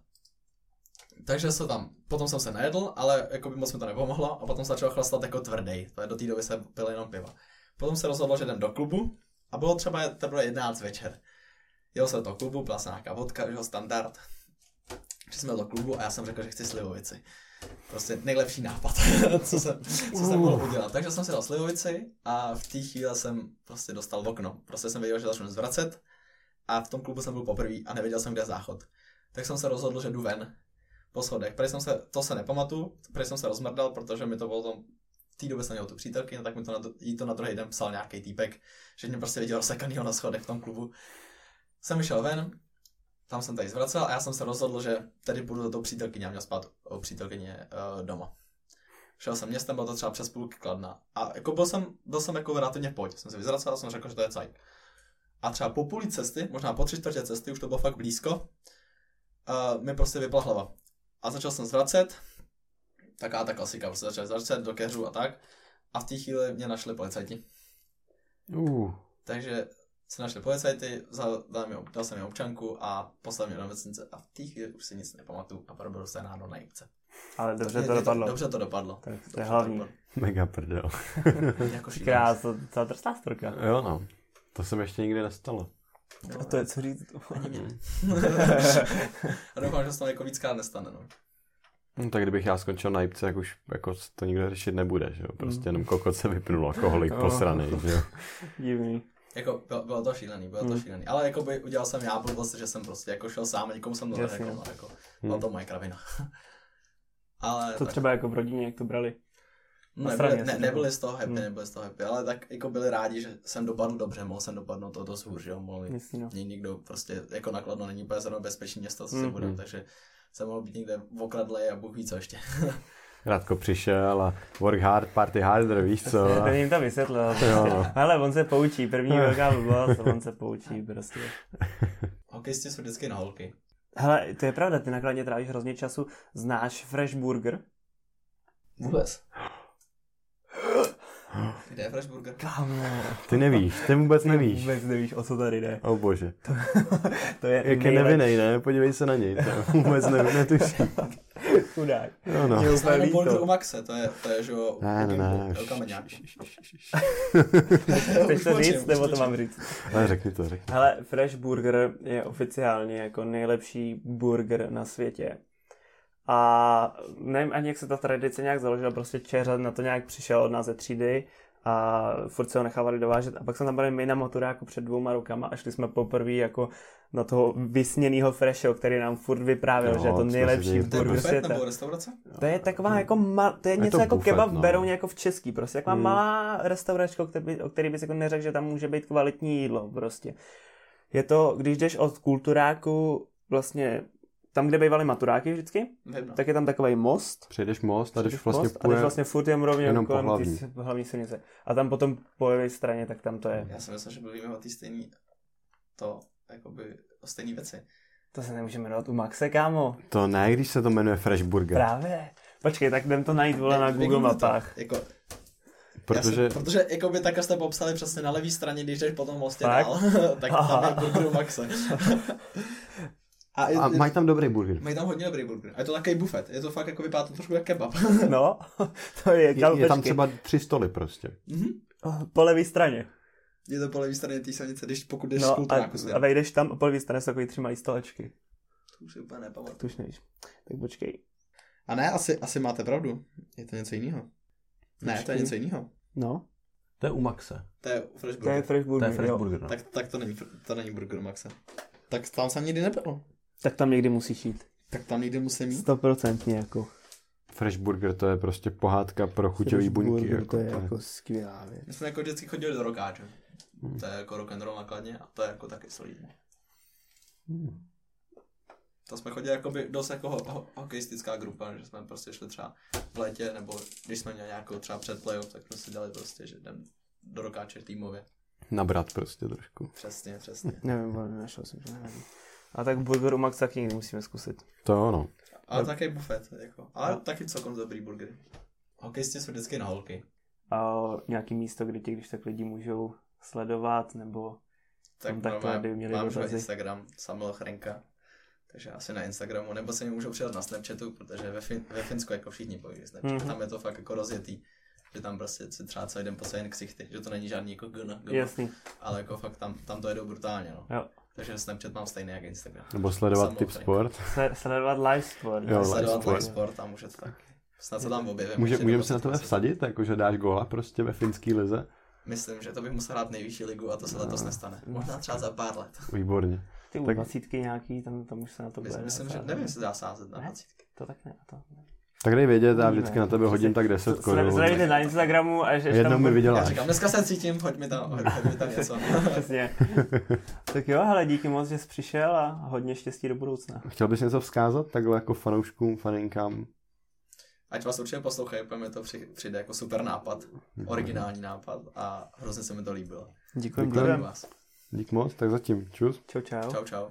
takže se tam, potom jsem se nejedl, ale jako by moc mi to nepomohlo a potom se začal chlastat jako tvrdý. To je do té doby se pil jenom piva. Potom se rozhodl, že jdem do klubu a bylo třeba teprve 11 večer. Jel jsem do klubu, byla se nějaká vodka, že jo, standard. Že jsme do klubu a já jsem řekl, že chci slivovici prostě nejlepší nápad, co jsem, co jsem mohl udělat. Takže jsem si dal slivovici a v té chvíli jsem prostě dostal v okno. Prostě jsem věděl, že začnu zvracet a v tom klubu jsem byl poprvé a nevěděl jsem, kde je záchod. Tak jsem se rozhodl, že jdu ven po schodech. Prý jsem se, to se nepamatuju, prý jsem se rozmrdal, protože mi to bylo tom, v té době jsem měl tu přítelky, no tak mi to na, jí to na druhý den psal nějaký týpek, že mě prostě viděl rozsekanýho na schodech v tom klubu. Jsem vyšel ven, tam jsem tady zvracel a já jsem se rozhodl, že tady půjdu do toho přítelkyně a měl spát o přítelkyně uh, doma. Šel jsem městem, bylo to třeba přes půlky kladna. A jako byl jsem, byl jsem jako relativně pojď. Jsem se vyzracel a jsem řekl, že to je cajk. A třeba po půli cesty, možná po tři čtvrtě cesty, už to bylo fakt blízko, uh, mi prostě vypla hlava. A začal jsem zvracet, taká ta klasika, prostě začal zvracet do keřu a tak. A v té chvíli mě našli policajti. Uh. Takže se našli policajty, vzal, dal, mi, dal jsem mi občanku a poslal mě do nemocnice a v té chvíli už si nic nepamatuju a proberu se ráno na jibce. Ale dobře to, to dopadlo. Dobře to dopadlo. Tak to je hlavní. Mega prdel. jako Krás, to celá drsná storka. Jo no, to se mi ještě nikdy nestalo. a to je co říct. Ani mě. a doufám, že se to jako víckrát nestane. No. No, tak kdybych já skončil na jipce, jak už jako to nikdo řešit nebude, že jo? Prostě jenom kokot se vypnul, alkoholik posraný, že jo? Divný. Jako, bylo, bylo to šílený, bylo hmm. to šílený. Ale jako by udělal jsem já blbost, že jsem prostě jako šel sám a nikomu jsem to neřekl. Jako, byla hmm. to moje kravina. ale to tak... třeba jako v rodině, jak to brali? No, nebyli, ne, nebyli z toho happy, hmm. nebyli z toho happy, ale tak jako byli rádi, že jsem dopadl dobře, mohl jsem dopadnout to dost hůř, jo, mohl no. nikdo prostě, jako nakladno není úplně zrovna bezpečný město, co hmm. se bude, takže jsem mohl být někde v okradle a Bůh ví co ještě. Radko přišel a work hard, party harder, víš co? To jim to vysvětlil. Prostě. Ale on se poučí, první velká blbost, on se poučí prostě. Hokejisti jsou vždycky na holky. Hele, to je pravda, ty nakladně trávíš hrozně času. Znáš Fresh Burger? Vůbec. Kde je Fresh Burger? Kámo. Ty nevíš, ty vůbec nevíš. Vůbec nevíš, o co tady jde. O oh, bože. To, to je Jak je nevinej, ne? Podívej se na něj, to vůbec ne, netuší. Chudák. No, no. Mě úplně Burger u Maxe, to je, to je, že jo, ne, ne, ne. Chceš to říct, nebo to mám říct? Ne, řekni to, řekni. Hele, Fresh Burger je oficiálně jako nejlepší burger na světě. A nevím ani, jak se ta tradice nějak založila, prostě Čeřad na to nějak přišel od nás ze třídy a furt se ho nechávali dovážet. A pak jsme tam byli my na motoráku před dvěma rokama a šli jsme poprvé jako na toho vysněného Fresho, který nám furt vyprávěl, no, že je to nejlepší burger světa. Nebo restaurace? To je taková no. jako, ma, to je je něco to jako bufet, kebab no. Berouně jako v český, prostě taková hmm. malá restauračka, který, o který bys jako neřekl, že tam může být kvalitní jídlo, prostě. Je to, když jdeš od kulturáku vlastně tam, kde bývaly maturáky vždycky, Vím, no. tak je tam takový most. Přejdeš most a jdeš vlastně, most, půjde, a jdeš vlastně furt jen rovně jenom kolem po hlavní. Tý, hlavní silnice. A tam potom po levé straně, tak tam to je. Já jsem myslel, že mluvíme o té stejné to, jakoby o stejné věci. To se nemůže jmenovat u Maxe, kámo. To ne, když se to jmenuje Fresh Burger. Právě. Počkej, tak jdem to najít, vole, na Google mapách. Jako, Protože... Si, protože jako by takhle jste popsali přesně na levé straně, když jdeš potom mostě Fakt? dál, tak tam je burger u Maxe. a, A mají tam dobrý burger. mají tam hodně dobrý burger. A je to takový bufet. Je to fakt jako vypadá to trošku jak kebab. No, to je, Je, je tam třeba tři stoly prostě. Mhm. Po levé straně. je to po levé straně té silnice, když pokud jdeš z No a, kulturáku a směrem. vejdeš tam a po levé straně jsou takový tři malý stolečky. To už si úplně nepamatuju. To už nevíš. Tak počkej. A ne, asi, asi máte pravdu. Je to něco jiného. Ne, to je něco jiného. No, To je u Maxe. To je Fresh to je Burger. Fresh To Burger, je Fresh. Burger, no. Tak, tak to, není, to není burger Maxe. Tak tam jsem nikdy nebyl. Tak tam někdy musíš jít. Tak tam nikdy musím jít. Stoprocentně jako. Fresh Burger to je prostě pohádka pro chuťový Fresh buňky. Burger, jako, to je to jako skvělá věc. My jsme jako vždycky chodili do rokáče. To je jako rock and roll nakladně a to je jako taky solidní. To jsme chodili jakoby dost jako ho, ho, hokejistická grupa, že jsme prostě šli třeba v létě, nebo když jsme měli nějakou třeba před playoff, tak jsme si dali prostě, že jdem do rokáče týmově. Nabrat prostě trošku. Přesně, přesně. Nevím, ale našel jsem, že nevím. A tak burger u Max taky někdy musíme zkusit. To ono. Ale taky bufet, jako. Ale taky celkom dobrý burgery. Hokejisti jsou vždycky na holky. A nějaký místo, kde tě, když tak lidi můžou sledovat, nebo Tak Tam takhle, máme- kdyby měli mám dotazy. Instagram Samuel Chrenka. Takže asi na Instagramu, nebo se mi můžou přidat na Snapchatu, protože ve, fin- ve Finsku jako všichni pojí Snapchat. Mhm. Mm-hmm. Tam je to fakt jako rozjetý. Že tam prostě si třeba celý den posají jen ksichty, že to není žádný jako gn, gn jasný. ale jako fakt tam, tam to jedou brutálně, no. Jo. Takže Snapchat mám stejný jak Instagram. Nebo sledovat Chrenka. Sport. Sledovat live sport. Jo, live Sledovat sport. live sport a můžete taky. Snad se tam objevím. Může, můžeme do se na 20. vsadit, jakože dáš góla prostě ve finský lize? Myslím, že to bych musel hrát nejvyšší ligu a to se letos nestane. Možná třeba za pár let. Výborně. Ty u Tak- dvacítky nějaký, tam, tam už se na to bude. Myslím, myslím že nevím, jestli dá sázet na Ne? 20. To tak ne. To ne. Tak dej vědět, já vždycky na tebe hodím tak 10 korun. Sledujte na Instagramu a že Jednou mi Já vyděláš. říkám, dneska se cítím, hoď mi tam, hoď, mi tam něco. Přesně. tak jo, hele, díky moc, že jsi přišel a hodně štěstí do budoucna. Chtěl bys něco vzkázat takhle jako fanouškům, faninkám? Ať vás určitě poslouchají, protože mi to při- přijde jako super nápad, originální nápad a hrozně se mi to líbilo. Děkuji. Zdravím vás. Dík moc, tak zatím. Čus. Čau, čau. Čau, čau.